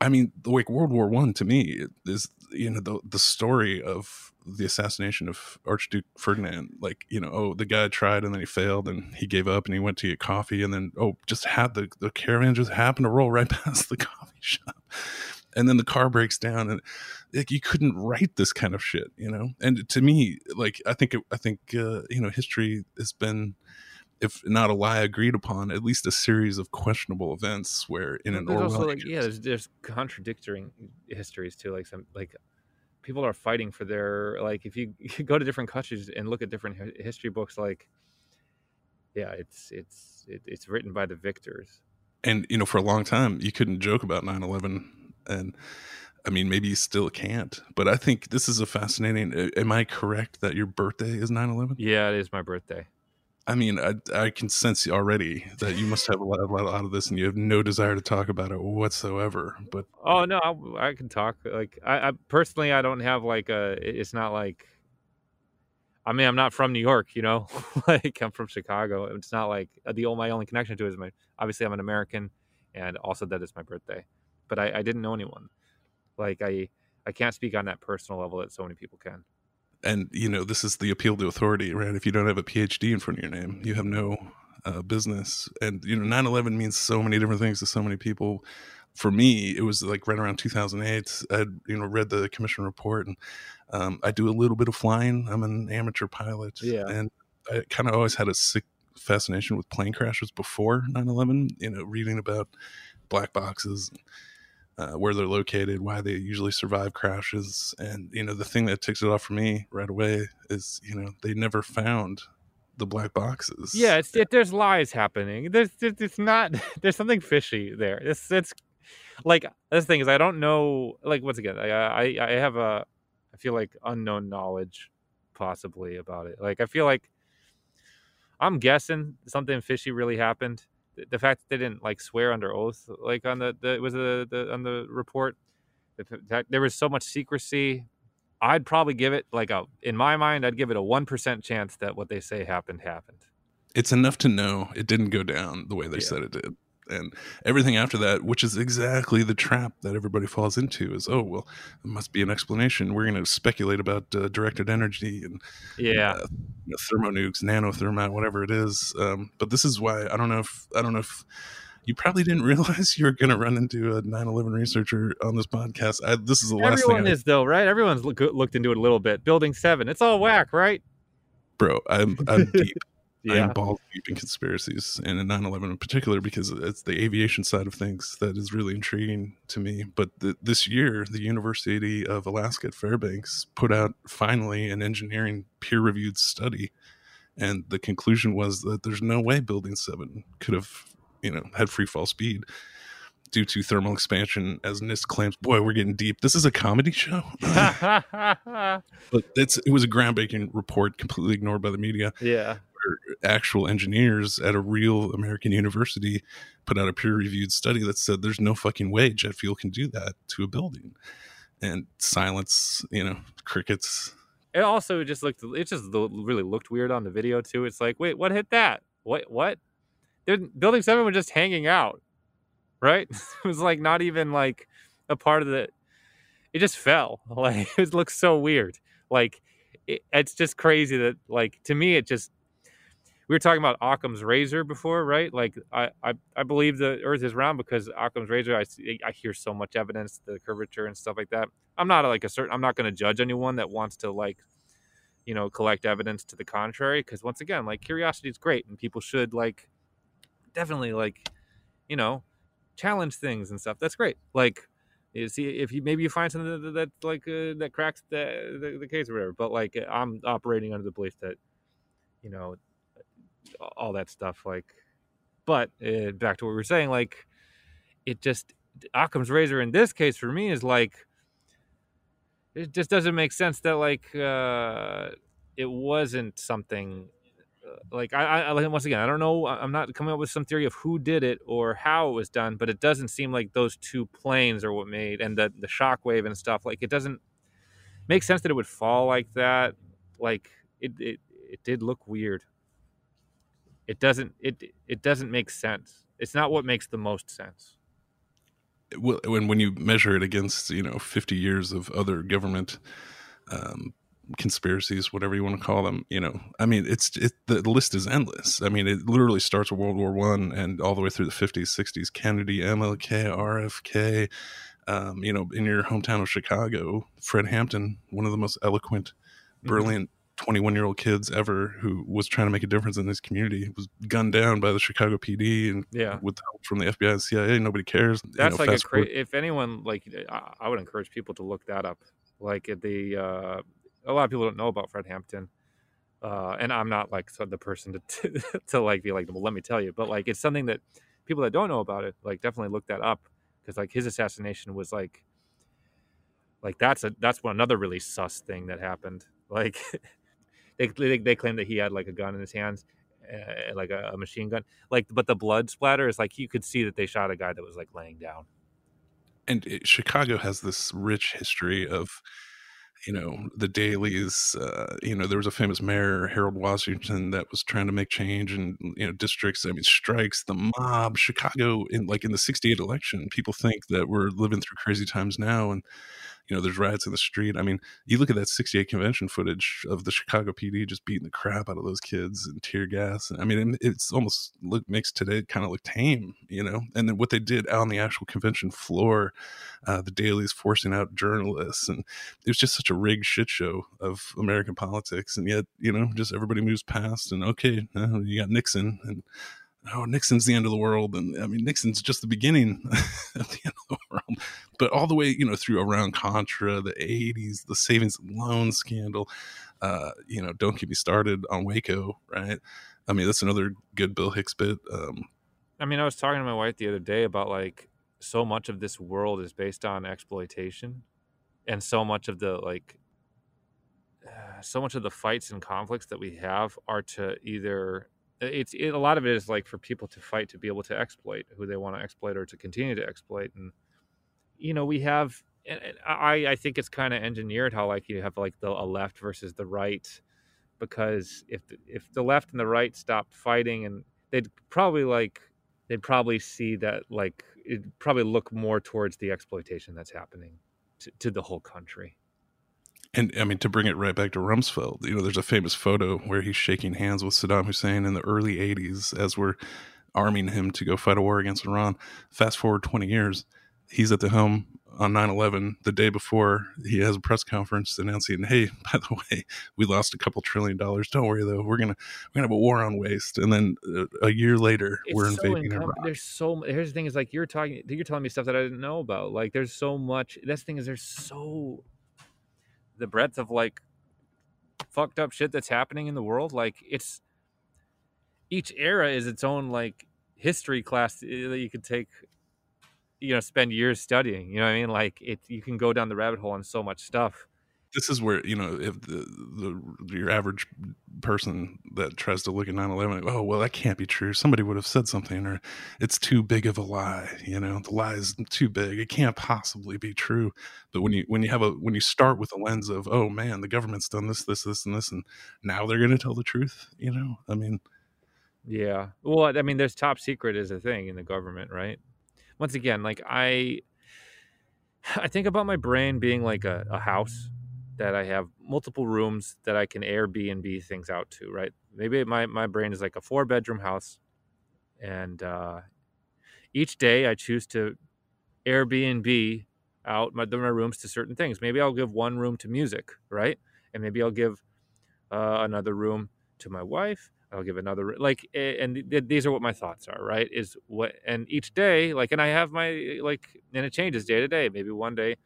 I mean, like World War One to me is you know the the story of the assassination of Archduke Ferdinand. Like you know, oh, the guy tried and then he failed and he gave up and he went to get coffee and then oh, just had the the caravan just happened to roll right past the coffee shop, and then the car breaks down and like you couldn't write this kind of shit, you know. And to me, like I think it, I think uh, you know history has been if not a lie agreed upon, at least a series of questionable events where in an there's also like yeah there's, there's contradictory histories too like some like people are fighting for their like if you, you go to different countries and look at different hi- history books like yeah it's it's it, it's written by the victors. And you know for a long time you couldn't joke about 9-11 and i mean maybe you still can't but i think this is a fascinating am i correct that your birthday is 9-11 yeah it is my birthday i mean i, I can sense already that you must have a lot, a lot of this and you have no desire to talk about it whatsoever but oh no I, I can talk like I, I personally i don't have like a it's not like i mean i'm not from new york you know? Like i'm from chicago. It's not like uh, the only my only connection to it is my obviously i'm an american and also that is my birthday but i, I didn't know anyone. Like i i can't speak on that personal level that so many people can and you know this is the appeal to authority right? If you don't have a phd in front of your name you have no uh, business. And you know 9-11 means so many different things to so many people. For me it was like right around 2008 i'd you know read the commission report and um, i do a little bit of flying. I'm an amateur pilot. Yeah. and i kind of always had a sick fascination with plane crashes before 9-11 you know reading about black boxes uh, where they're located, why they usually survive crashes, and you know the thing that ticks it off for me right away is you know they never found the black boxes. yeah it's it, there's lies happening. There's it's not there's something fishy there. It's it's like this thing is i don't know like once again i i i have a i feel like unknown knowledge possibly about it. Like i feel like i'm guessing something fishy really happened the, fact that they didn't like swear under oath like on the, the was the, the on the report the fact there was so much secrecy i'd probably give it like a in my mind i'd give it a 1% chance that what they say happened happened it's enough to know it didn't go down the way they Yeah. said it did. And everything after that, which is exactly the trap that everybody falls into, is oh well, there must be an explanation. We're going to speculate about uh, directed energy and yeah uh, you know, thermonukes, nanothermite, whatever it is. Um, but this is why I don't know if I don't know if you probably didn't realize you were going to run into a 9/11 researcher on this podcast. I, this is the last Everyone thing, I, is though, right? Everyone's look, looked into it a little bit. Building seven, it's all whack, right? bro. I'm I'm deep. Yeah, I'm balls deep in conspiracies and in 9/11 in particular because it's the aviation side of things that is really intriguing to me. But th- this year, the University of Alaska at Fairbanks put out finally an engineering peer-reviewed study, and the conclusion was that there's no way Building Seven could have, you know, had free fall speed due to thermal expansion, as NIST claims. Boy, we're getting deep. This is a comedy show, but it's it was a groundbreaking report, completely ignored by the media yeah. Actual engineers at a real American university put out a peer reviewed study that said there's no fucking way jet fuel can do that to a building. And silence, you know, crickets. It also just looked. It just really looked weird on the video too. It's like, wait, what hit that? What? What? They're, Building seven was just hanging out. right? it was like not even like a part of the. It just fell. Like it looks so weird. Like it, it's just crazy that like to me it just. We were talking about Occam's razor before, right? Like I, I, I believe the Earth is round because Occam's razor. I, I hear so much evidence, the curvature and stuff like that. I'm not like a certain. I'm not going to judge anyone that wants to like you know collect evidence to the contrary because once again like curiosity is great and people should like definitely like you know challenge things and stuff that's great like you see if you maybe you find something that, that like uh, that cracks the, the the case or whatever but like i'm operating under the belief that you know all that stuff like but uh, back to what we were saying like it just occam's razor in this case for me is like it just doesn't make sense that like uh it wasn't something uh, like I, I once again i don't know i'm not coming up with some theory of who did it or how it was done but it doesn't seem like those two planes are what made and the the shockwave and stuff like it doesn't make sense that it would fall like that. Like it it, it did look weird it doesn't it it doesn't make sense it's not what makes the most sense Well, when when you measure it against you know 50 years of other government um, conspiracies, whatever you want to call them, you know, I mean, it's it, the list is endless. I mean, it literally starts with World War One and all the way through the 50s, 60s. Kennedy, MLK, RFK. Um, you know, in your hometown of Chicago, Fred Hampton, one of the most eloquent, brilliant 21 year old kids ever who was trying to make a difference in this community was gunned down by the Chicago PD and yeah with help from the FBI and CIA. Nobody cares. You that's know, like a cra- if anyone like I, I would encourage people to look that up like the uh a lot of people don't know about fred hampton uh and i'm not like the person to to like be like well let me tell you but like it's something that people that don't know about it like definitely look that up because like his assassination was like like that's a that's one another really sus thing that happened like they, they they claim that he had like a gun in his hands uh, like a, a machine gun like but the blood splatter is like you could see that they shot a guy that was like laying down and it, Chicago has this rich history of, you know, the Daleys. Uh, you know, there was a famous mayor, Harold Washington, that was trying to make change in you know districts. I mean, strikes, the mob. Chicago, in like in the '68 election, people think that we're living through crazy times now, and you know, there's riots in the street. I mean, you look at that 68 convention footage of the Chicago PD just beating the crap out of those kids and tear gas. I mean, it's almost look makes today kind of look tame, you know. And then what they did out on the actual convention floor, uh, the Daleys forcing out journalists, and it was just such a rigged shit show of American politics. And yet, you know, just everybody moves past, and okay, uh, you got Nixon, and oh, Nixon's the end of the world, and I mean, Nixon's just the beginning of the end of the world. But all the way, you know, through around Contra, the '80s, the savings and loan scandal, uh, you know, don't get me started on Waco, right? I mean, that's another good Bill Hicks bit. Um, I mean, I was talking to my wife the other day about like so much of this world is based on exploitation, and so much of the like, uh, so much of the fights and conflicts that we have are to either Uh, it's it, a lot of it is like for people to fight to be able to exploit who they want to exploit or to continue to exploit, and you know we have. And and I I think it's kind of engineered how like you have like the left versus the right, because if the, if the left and the right stopped fighting and they'd probably like they'd probably see that like it'd probably look more towards the exploitation that's happening to, to the whole country. And I mean, to bring it right back to Rumsfeld, you know, there's a famous photo where he's shaking hands with Saddam Hussein in the early 80s as we're arming him to go fight a war against Iran. Fast forward 20 years, he's at the helm on 9 11. The day before, he has a press conference announcing, hey, by the way, we lost a couple trillion dollars. Don't worry, though. We're going to we're gonna have a war on waste. And then uh, a year later, we're so invading encom- Iraq. There's so here's the thing is like you're talking you're telling me stuff that I didn't know about. Like there's so much. That's the thing is there's so the breadth of like fucked up shit that's happening in the world. Like it's each era is its own like history class eh, that you could take you know spend years studying you know what i mean like it you can go down the rabbit hole on so much stuff this is where you know if the, the your average person that tries to look at 9-11 oh well that can't be true. Somebody would have said something or it's too big of a lie you know? The lie is too big. It can't possibly be true. But when you when you have a when you start with a lens of oh man the government's done this this this and this and now they're going to tell the truth you know? I mean yeah. Well i mean there's top secret is a thing in the government right? Once again, like I, I think about my brain being like a, a house that I have multiple rooms that I can Airbnb things out to. Right? Maybe my my brain is like a four bedroom house, and uh, each day I choose to Airbnb out my, my rooms to certain things. Maybe I'll give one room to music, right? And maybe I'll give uh, another room to my wife. I'll give another like, and these are what my thoughts are, right? Is what, and each day, like, and I have my like, and it changes day to day. Maybe one day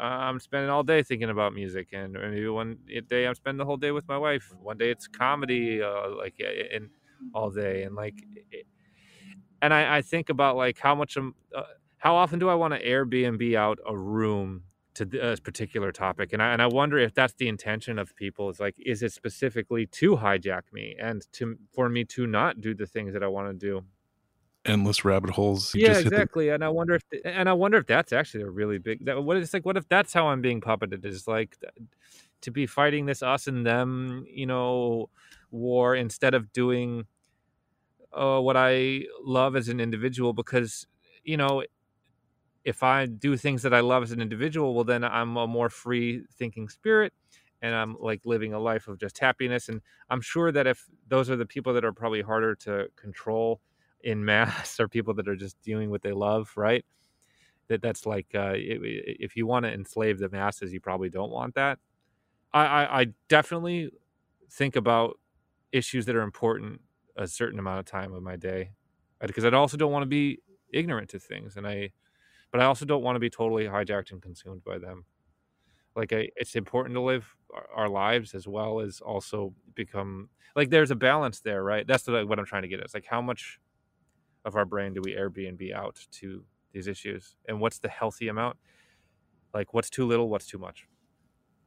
uh, I'm spending all day thinking about music, and maybe one day I'm spending the whole day with my wife. One day it's comedy, uh, like, and all day, and like, and I, I think about like how much I'm, uh, how often do I want to Airbnb out a room to this particular topic? And I and I wonder if that's the intention of people. Is like, is it specifically to hijack me and to for me to not do the things that I want to do? Endless rabbit holes. Yeah, exactly. The... And I wonder if and I wonder if that's actually a really big. That, what it's like. What if that's how I'm being puppeted? Is like to be fighting this us and them, you know, war instead of doing uh, what I love as an individual because you know if I do things that I love as an individual, well, then I'm a more free thinking spirit and I'm like living a life of just happiness. And I'm sure that if those are the people that are probably harder to control in mass or people that are just doing what they love, right? That that's like, uh, if you want to enslave the masses, you probably don't want that. I, I, I definitely think about issues that are important a certain amount of time of my day because I also don't want to be ignorant to things. And I, but I also don't want to be totally hijacked and consumed by them. Like I, it's important to live our, lives as well as also become like there's a balance there, right? That's what I'm trying to get at. It's like how much of our brain do we Airbnb out to these issues, and what's the healthy amount? Like what's too little, what's too much?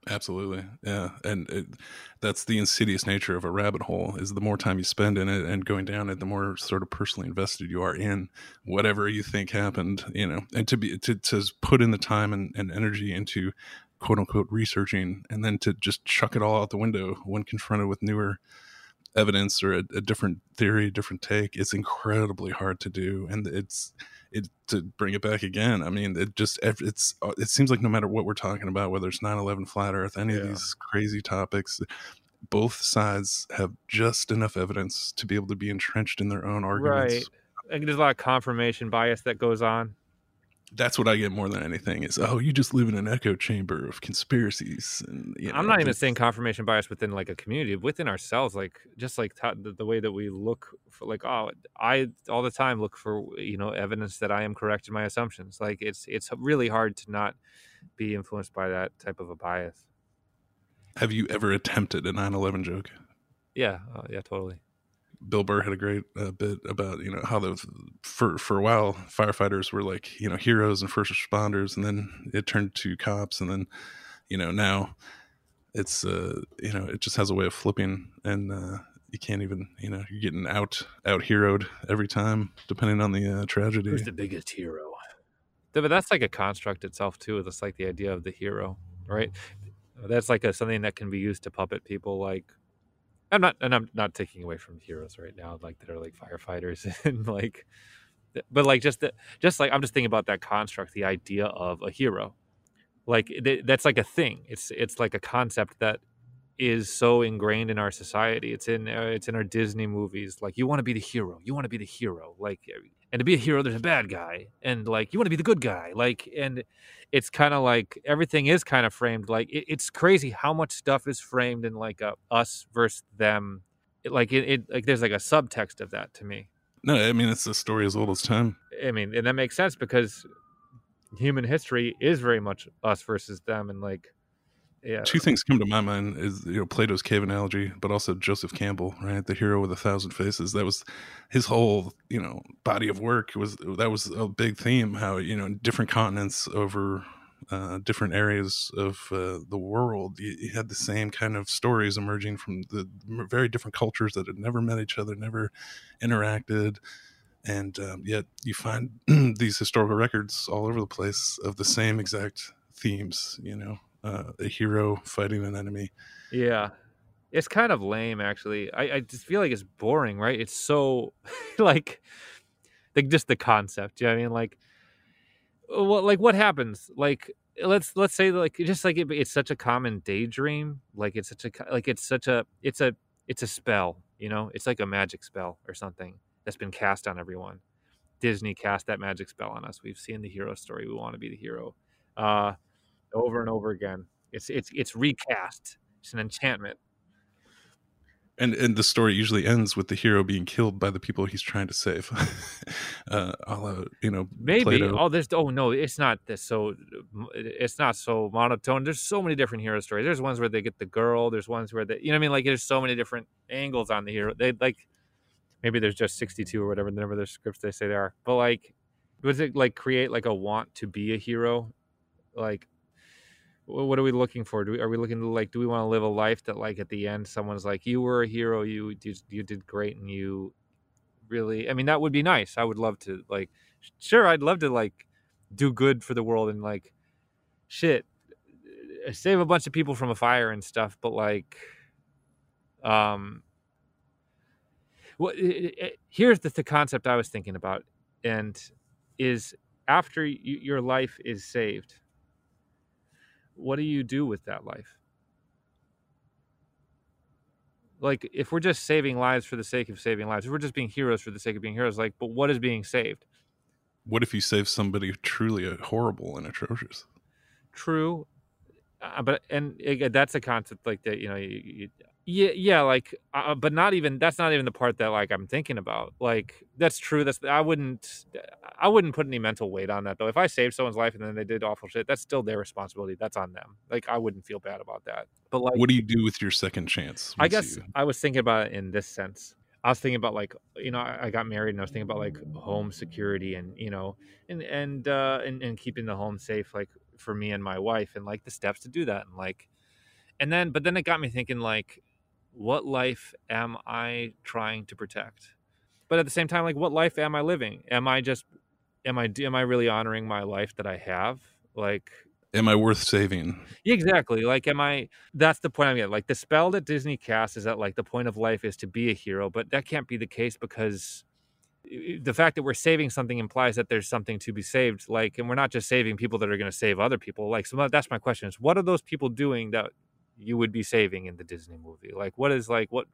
Absolutely, yeah, and it, that's the insidious nature of a rabbit hole. Is the more time you spend in it and going down it, the more sort of personally invested you are in whatever you think happened. You know, and to be to to put in the time and, and energy into quote unquote researching, and then to just chuck it all out the window when confronted with newer evidence or a, a different theory, different take. It's incredibly hard to do, and it's it to bring it back again. I mean, it just it's uh, it seems like no matter what we're talking about, whether it's 9/11, flat Earth, any yeah. of these crazy topics, both sides have just enough evidence to be able to be entrenched in their own arguments. Right. And there's a lot of confirmation bias that goes on that's what I get more than anything is oh you just live in an echo chamber of conspiracies and you know, I'm not even saying confirmation bias within like a community within ourselves like just like t- the, way that we look for like oh I all the time look for you know evidence that I am correct in my assumptions like it's it's really hard to not be influenced by that type of a bias. Have you ever attempted a 9/11 joke? Yeah, uh, yeah, totally. Bill Burr had a great uh, bit about you know how the for for a while firefighters were like you know heroes and first responders, and then it turned to cops, and then you know now it's uh you know it just has a way of flipping, and uh, you can't even you know you're getting out out heroed every time depending on the uh, tragedy. Who's the biggest hero? But that's like a construct itself too. It's like the idea of the hero, right? That's like a, something that can be used to puppet people like I'm not, and I'm not taking away from heroes right now, like that are like firefighters and like, but like just the, just like I'm just thinking about that construct, the idea of a hero, like that's like a thing. It's it's like a concept that is so ingrained in our society. It's in uh, it's in our Disney movies. Like you want to be the hero, you want to be the hero. Like and to be a hero there's a bad guy and like you want to be the good guy like and it's kind of like everything is kind of framed like it, it's crazy how much stuff is framed in like a us versus them it, like it, it like there's like a subtext of that to me. No i mean it's a story as old as time. I mean and that makes sense because human history is very much us versus them and like yeah. Two things come to my mind is you know Plato's cave analogy, but also Joseph Campbell, right? The hero with a thousand faces. That was his whole you know body of work was that was a big theme. How you know different continents over uh, different areas of uh, the world, you, you, had the same kind of stories emerging from the very different cultures that had never met each other, never interacted, and um, yet you find these historical records all over the place of the same exact themes. You know, uh, a hero fighting an enemy. Yeah, it's kind of lame actually. I, I just feel like it's boring, right? It's so like like just the concept. You know I mean? Like well, like what happens? Like let's let's say like just like it, it's such a common daydream. Like it's such a like it's such a it's a it's a spell. You know, it's like a magic spell or something that's been cast on everyone. Disney cast that magic spell on us. We've seen the hero story. We want to be the hero, uh, over and over again. It's it's it's recast. It's an enchantment. and and the story usually ends with the hero being killed by the people he's trying to save. uh, a la, you know, Maybe. Plato. Oh, there's. Oh no, it's not this. So it's not so monotone. There's so many different hero stories. There's ones where they get the girl. There's ones where they, you know, what I mean, like there's so many different angles on the hero. They like, maybe there's just 62 or whatever. the Number their scripts they say they are. But like, was it like create like a want to be a hero? Like, what are we looking for? Do we, are we looking to like? Do we want to live a life that like at the end someone's like, you were a hero. You you, you did great, and you really i mean that would be nice i would love to like sure i'd love to like do good for the world and like shit uh, save a bunch of people from a fire and stuff but like um well, it, it, here's the, the concept i was thinking about and is after your life is saved what do you do with that life like if we're just saving lives for the sake of saving lives if we're just being heroes for the sake of being heroes like but what is being saved What if you save somebody truly horrible and atrocious? true uh, but and again, that's a concept like that you know you, you, yeah yeah like uh, but not even that's not even the part that like i'm thinking about like that's true that's i wouldn't i wouldn't put any mental weight on that though if i saved someone's life and then they did awful shit that's still their responsibility that's on them like i wouldn't feel bad about that but like What do you do with your second chance? I guess you- I was thinking about it in this sense. I was thinking about like you know I, I got married and I was thinking about like home security and you know and and uh and, and keeping the home safe like for me and my wife and like the steps to do that and like and then but then it got me thinking like what life am I trying to protect? But at the same time like what life am I living? Am I just am I am I really honoring my life that I have? Like Am I worth saving? yeah, Exactly. Like, am I? That's the point I'm getting. Like, the spell that Disney casts is that like the point of life is to be a hero, but that can't be the case because the fact that we're saving something implies that there's something to be saved. Like, and we're not just saving people that are going to save other people. Like, so that's my question: is what are those people doing that you would be saving in the Disney movie? Like, what is like what?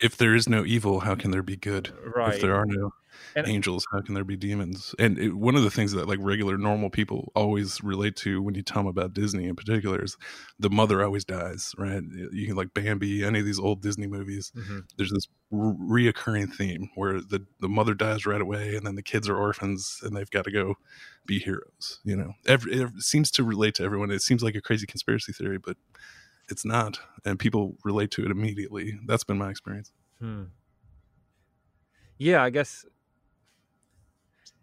If there is no evil, how can there be good? Right. If there are no And- angels, how can there be demons? And it, one of the things that like regular normal people always relate to when you tell them about Disney in particular is the mother always dies, right? You can like Bambi, any of these old Disney movies. Mhm. There's this r- reoccurring theme where the the mother dies right away, and then the kids are orphans, and they've got to go be heroes. You know, Every, it seems to relate to everyone. It seems like a crazy conspiracy theory, but it's not, and people relate to it immediately. That's been my experience. Hmm. Yeah, I guess.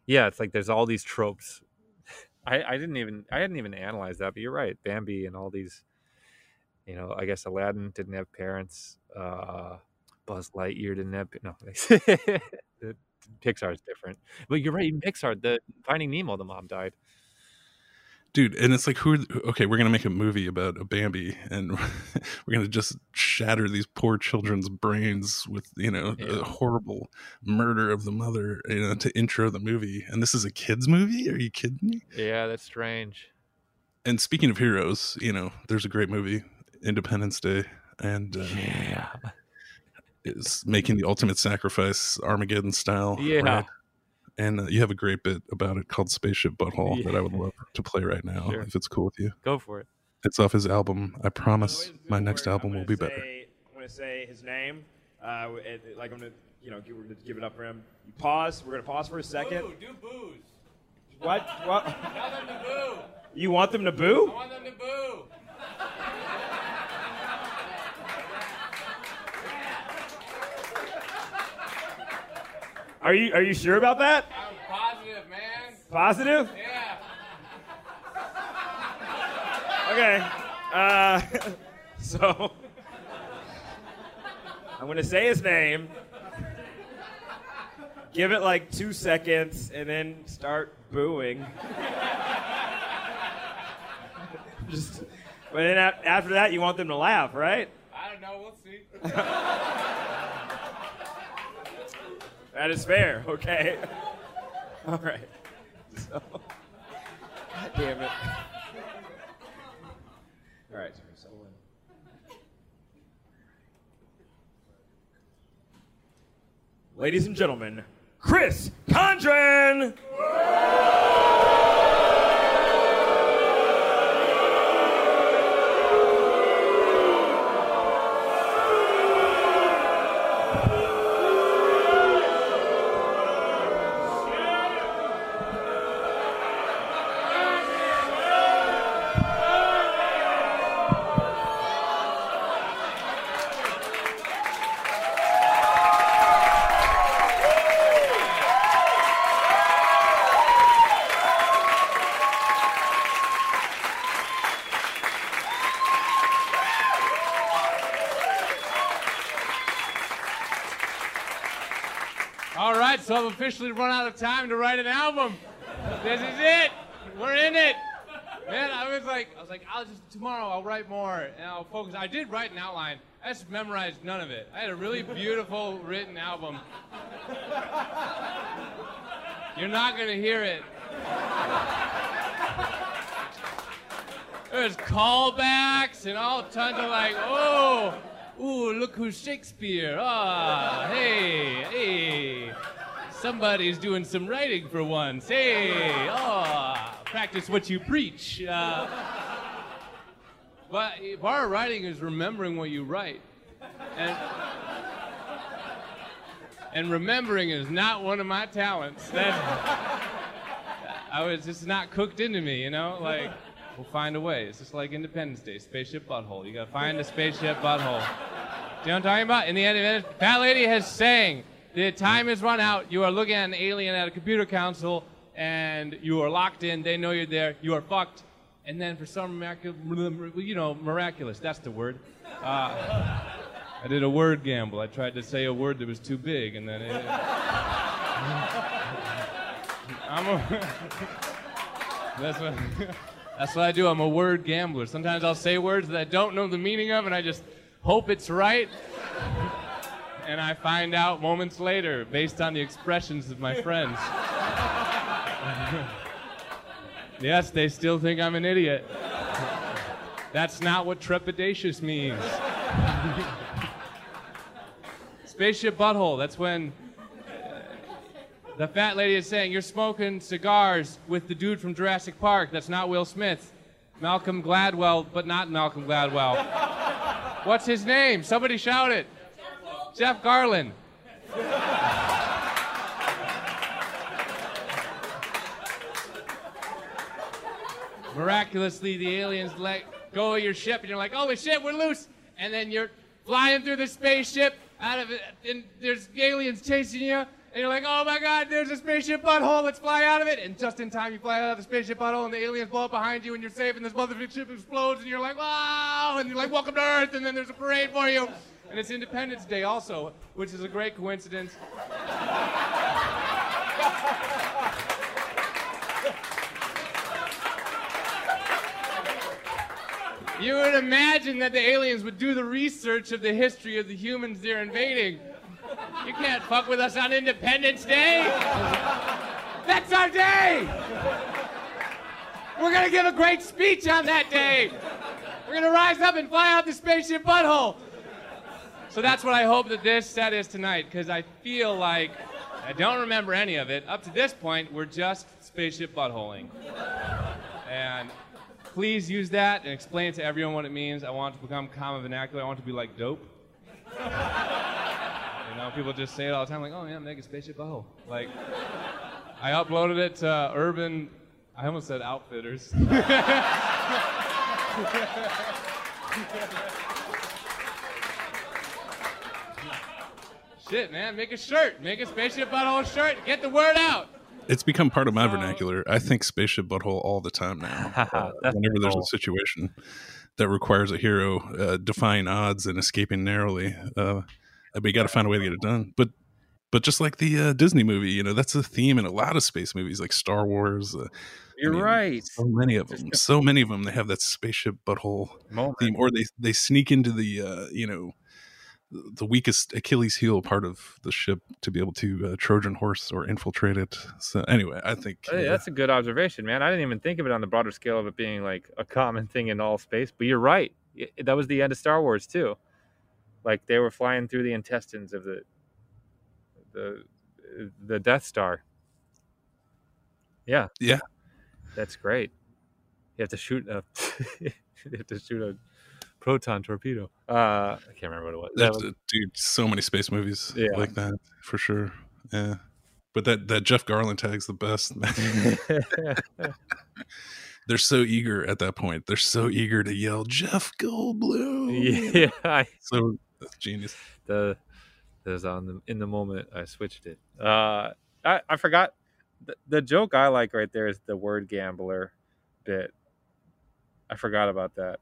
Yeah, it's like there's all these tropes. I, I didn't even I hadn't even analyzed that, but you're right. Bambi and all these, you know, I guess Aladdin didn't have parents. Uh, Buzz Lightyear didn't have no. Pixar's different, but you're right. Pixar, the Finding Nemo, the mom died. Dude and it's like who are the- okay we're gonna make a movie about a bambi and we're gonna just shatter these poor children's brains with you know Yeah. a horrible murder of the mother you know to intro the movie and this is a kids movie are you kidding me Yeah, that's strange. and speaking of heroes you know there's a great movie independence day and uh, Yeah, is making the ultimate sacrifice armageddon style yeah. right? And uh, you have a great bit about it called spaceship butthole that i would love to play right now Sure. if it's cool with you Go for it. It's off his album. I promise my next forward, album will gonna be better. I'm going to say his name. Uh, w- it- like I'm going to, you know, give, give it up for him. You pause. We're going to pause for a second. Boo, do booze. What? What? Tell them to boo. You want them to boo? I want them to boo. Are you Are you sure about that? I'm positive, man. Positive? Yeah. Okay. Uh, so I'm going to say his name. Give it like two seconds and then start booing. Just, but then after that, you want them to laugh, right? I don't know. We'll see. That is fair. Okay. All right. So, God damn it. All right, settle in. Ladies and gentlemen, Chris Condren! Officially run out of time to write an album. This is it. We're in it. Man, I was like, I was like, I'll just tomorrow I'll write more and I'll focus. I did write an outline. I just memorized none of it. I had a really beautiful written album. You're not gonna hear it. There's callbacks and all tons of like, oh, ooh, look who's Shakespeare. Ah, hey, hey. Somebody's doing some writing for once. Hey, oh, practice what you preach. Uh, but of writing is remembering what you write. And, and remembering is not one of my talents. That, I was just not cooked into me, you know? Like, we'll find a way. It's just like Independence Day, spaceship butthole. You gotta find a spaceship butthole. Do you know what I'm talking about? In the end, Fat Lady has saying, the time has run out. You are looking at an alien at a computer console, and you are locked in. They know you're there. You are fucked. And then for some miraculous, you know, miraculous, that's the word. Uh, I did a word gamble. I tried to say a word that was too big, and then it. I'm a. that's what. That's what I do. I'm a word gambler. Sometimes I'll say words that I don't know the meaning of, and I just hope it's right. And I find out moments later based on the expressions of my friends. yes, they still think I'm an idiot. That's not what trepidatious means. Spaceship butthole, that's when the fat lady is saying, You're smoking cigars with the dude from Jurassic Park. That's not Will Smith. Malcolm Gladwell, but not Malcolm Gladwell. What's his name? Somebody shout it. Jeff Garland. Miraculously, the aliens let go of your ship, and you're like, "Holy shit, we're loose!" And then you're flying through the spaceship out of it, and there's aliens chasing you, and you're like, "Oh my God, there's a spaceship butthole! Let's fly out of it!" And just in time, you fly out of the spaceship butthole, and the aliens blow up behind you, and you're safe, and this motherfucking ship explodes, and you're like, "Wow!" And you're like, "Welcome to Earth!" And then there's a parade for you, and it's Independence Day also, which is a great coincidence. You would imagine that the aliens would do the research of the history of the humans they're invading. You can't fuck with us on Independence Day. That's our day. We're gonna give a great speech on that day. We're gonna rise up and fly out the spaceship butthole. So that's what I hope that this set is tonight, because I feel like I don't remember any of it. Up to this point, we're just spaceship buttholing. And please use that and explain to everyone what it means. I want to become common vernacular. I want to be like dope. You know, people just say it all the time, like, "Oh yeah, make a spaceship butthole." Like, I uploaded it to Urban. I almost said Outfitters. Shit, man, make a shirt. Make a spaceship butthole shirt. Get the word out. It's become part of my vernacular. I think spaceship butthole all the time now. Uh, whenever there's cool. a situation that requires a hero uh, defying odds and escaping narrowly, uh, but you got to find a way to get it done. But but just like the uh, Disney movie, you know, that's a theme in a lot of space movies, like Star Wars. Uh, You're mean, right. so many of them, so many of them, they have that spaceship butthole Moment. theme, or they they sneak into the uh, you know the weakest Achilles heel part of the ship to be able to uh, Trojan horse or infiltrate it. So anyway, I think Hey, uh, that's a good observation, man. I didn't even think of it on the broader scale of it being like a common thing in all space. But you're right. That was the end of Star Wars too. Like they were flying through the intestines of the the the Death Star. Yeah. Yeah. That's great. You have to shoot a you have to shoot a proton torpedo. Uh I can't remember what it was. Was- uh, dude, so many space movies Yeah. like that for sure. Yeah, but that that Jeff Garland tag's the best. They're so eager at that point. They're so eager to yell Jeff Goldblum. yeah, I, So that's genius. the there's on the in the moment I switched it. Uh, I I forgot the, the joke I like right there is the word gambler bit. I forgot about that.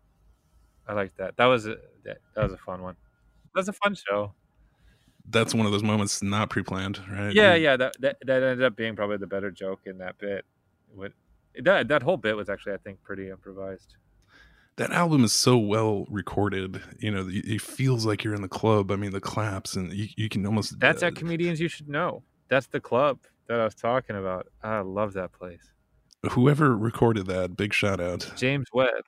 I like that. That was a that, that was a fun one. That was a fun show. That's one of those moments not pre-planned, right? Yeah, yeah. That, that that ended up being probably the better joke in that bit. What that that whole bit was actually I think pretty improvised. that album is so well recorded. You know, it it feels like you're in the club. I mean, the claps and you, you can almost. That's uh, at comedians you should know. That's the club that I was talking about. I love that place. whoever recorded that. Big shout out. James Webb.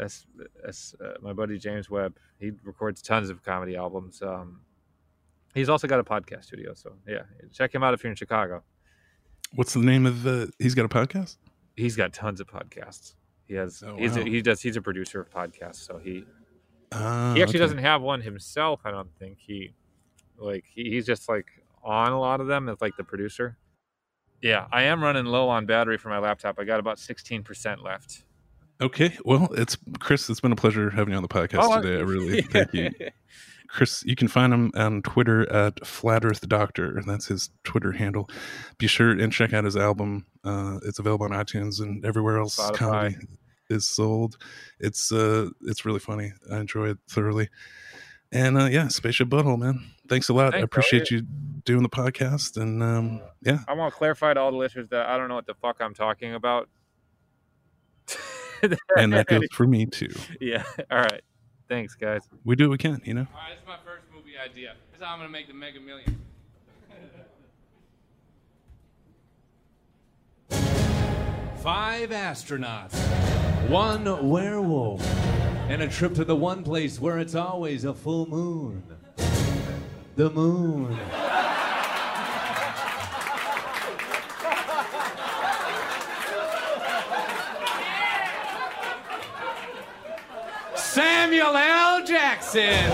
That's that's uh, my buddy James Webb. He records tons of comedy albums. Um, he's also got a podcast studio. So yeah, check him out if you're in Chicago. What's the name of the? He's got a podcast. He's got tons of podcasts. He has. Oh, he's a, he does. He's a producer of podcasts. So he Ah, he actually okay. doesn't have one himself. I don't think he like he, he's just like on a lot of them as like the producer. Yeah, I am running low on battery for my laptop. I got about sixteen percent left. Okay, well, it's Chris. It's been a pleasure having you on the podcast Oh, today. I really thank you, Chris. You can find him on Twitter at Flat Earth Doctor, that's his Twitter handle. Be sure and check out his album. Uh, it's available on iTunes and everywhere else Spotify. comedy is sold. It's uh, it's really funny. I enjoy it thoroughly. And uh, yeah, Spaceship Butthole, man. Thanks a lot. I Thanks, appreciate you doing the podcast. And um, yeah, I want to clarify to all the listeners that I don't know what the fuck I'm talking about. and that goes for me too. yeah. All right. Thanks, guys. We do what we can, you know. All right, this is my first movie idea. This is how I'm gonna make the Mega Million. Five astronauts, one werewolf, and a trip to the one place where it's always a full moon. The moon. Samuel L. Jackson.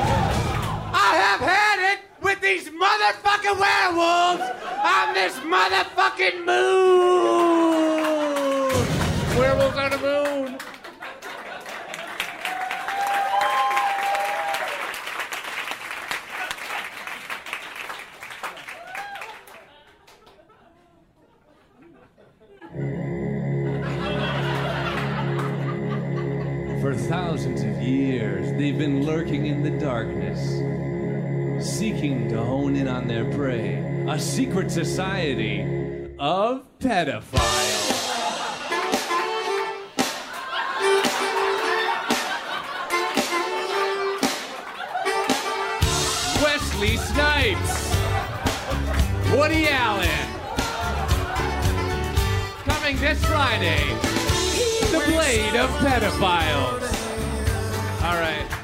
I have had it with these motherfucking werewolves on this motherfucking moon. Werewolves on the moon. Years, they've been lurking in the darkness, seeking to hone in on their prey. A secret society of pedophiles. Wesley Snipes. Woody Allen. Coming this Friday. The Blade of Pedophiles. All right.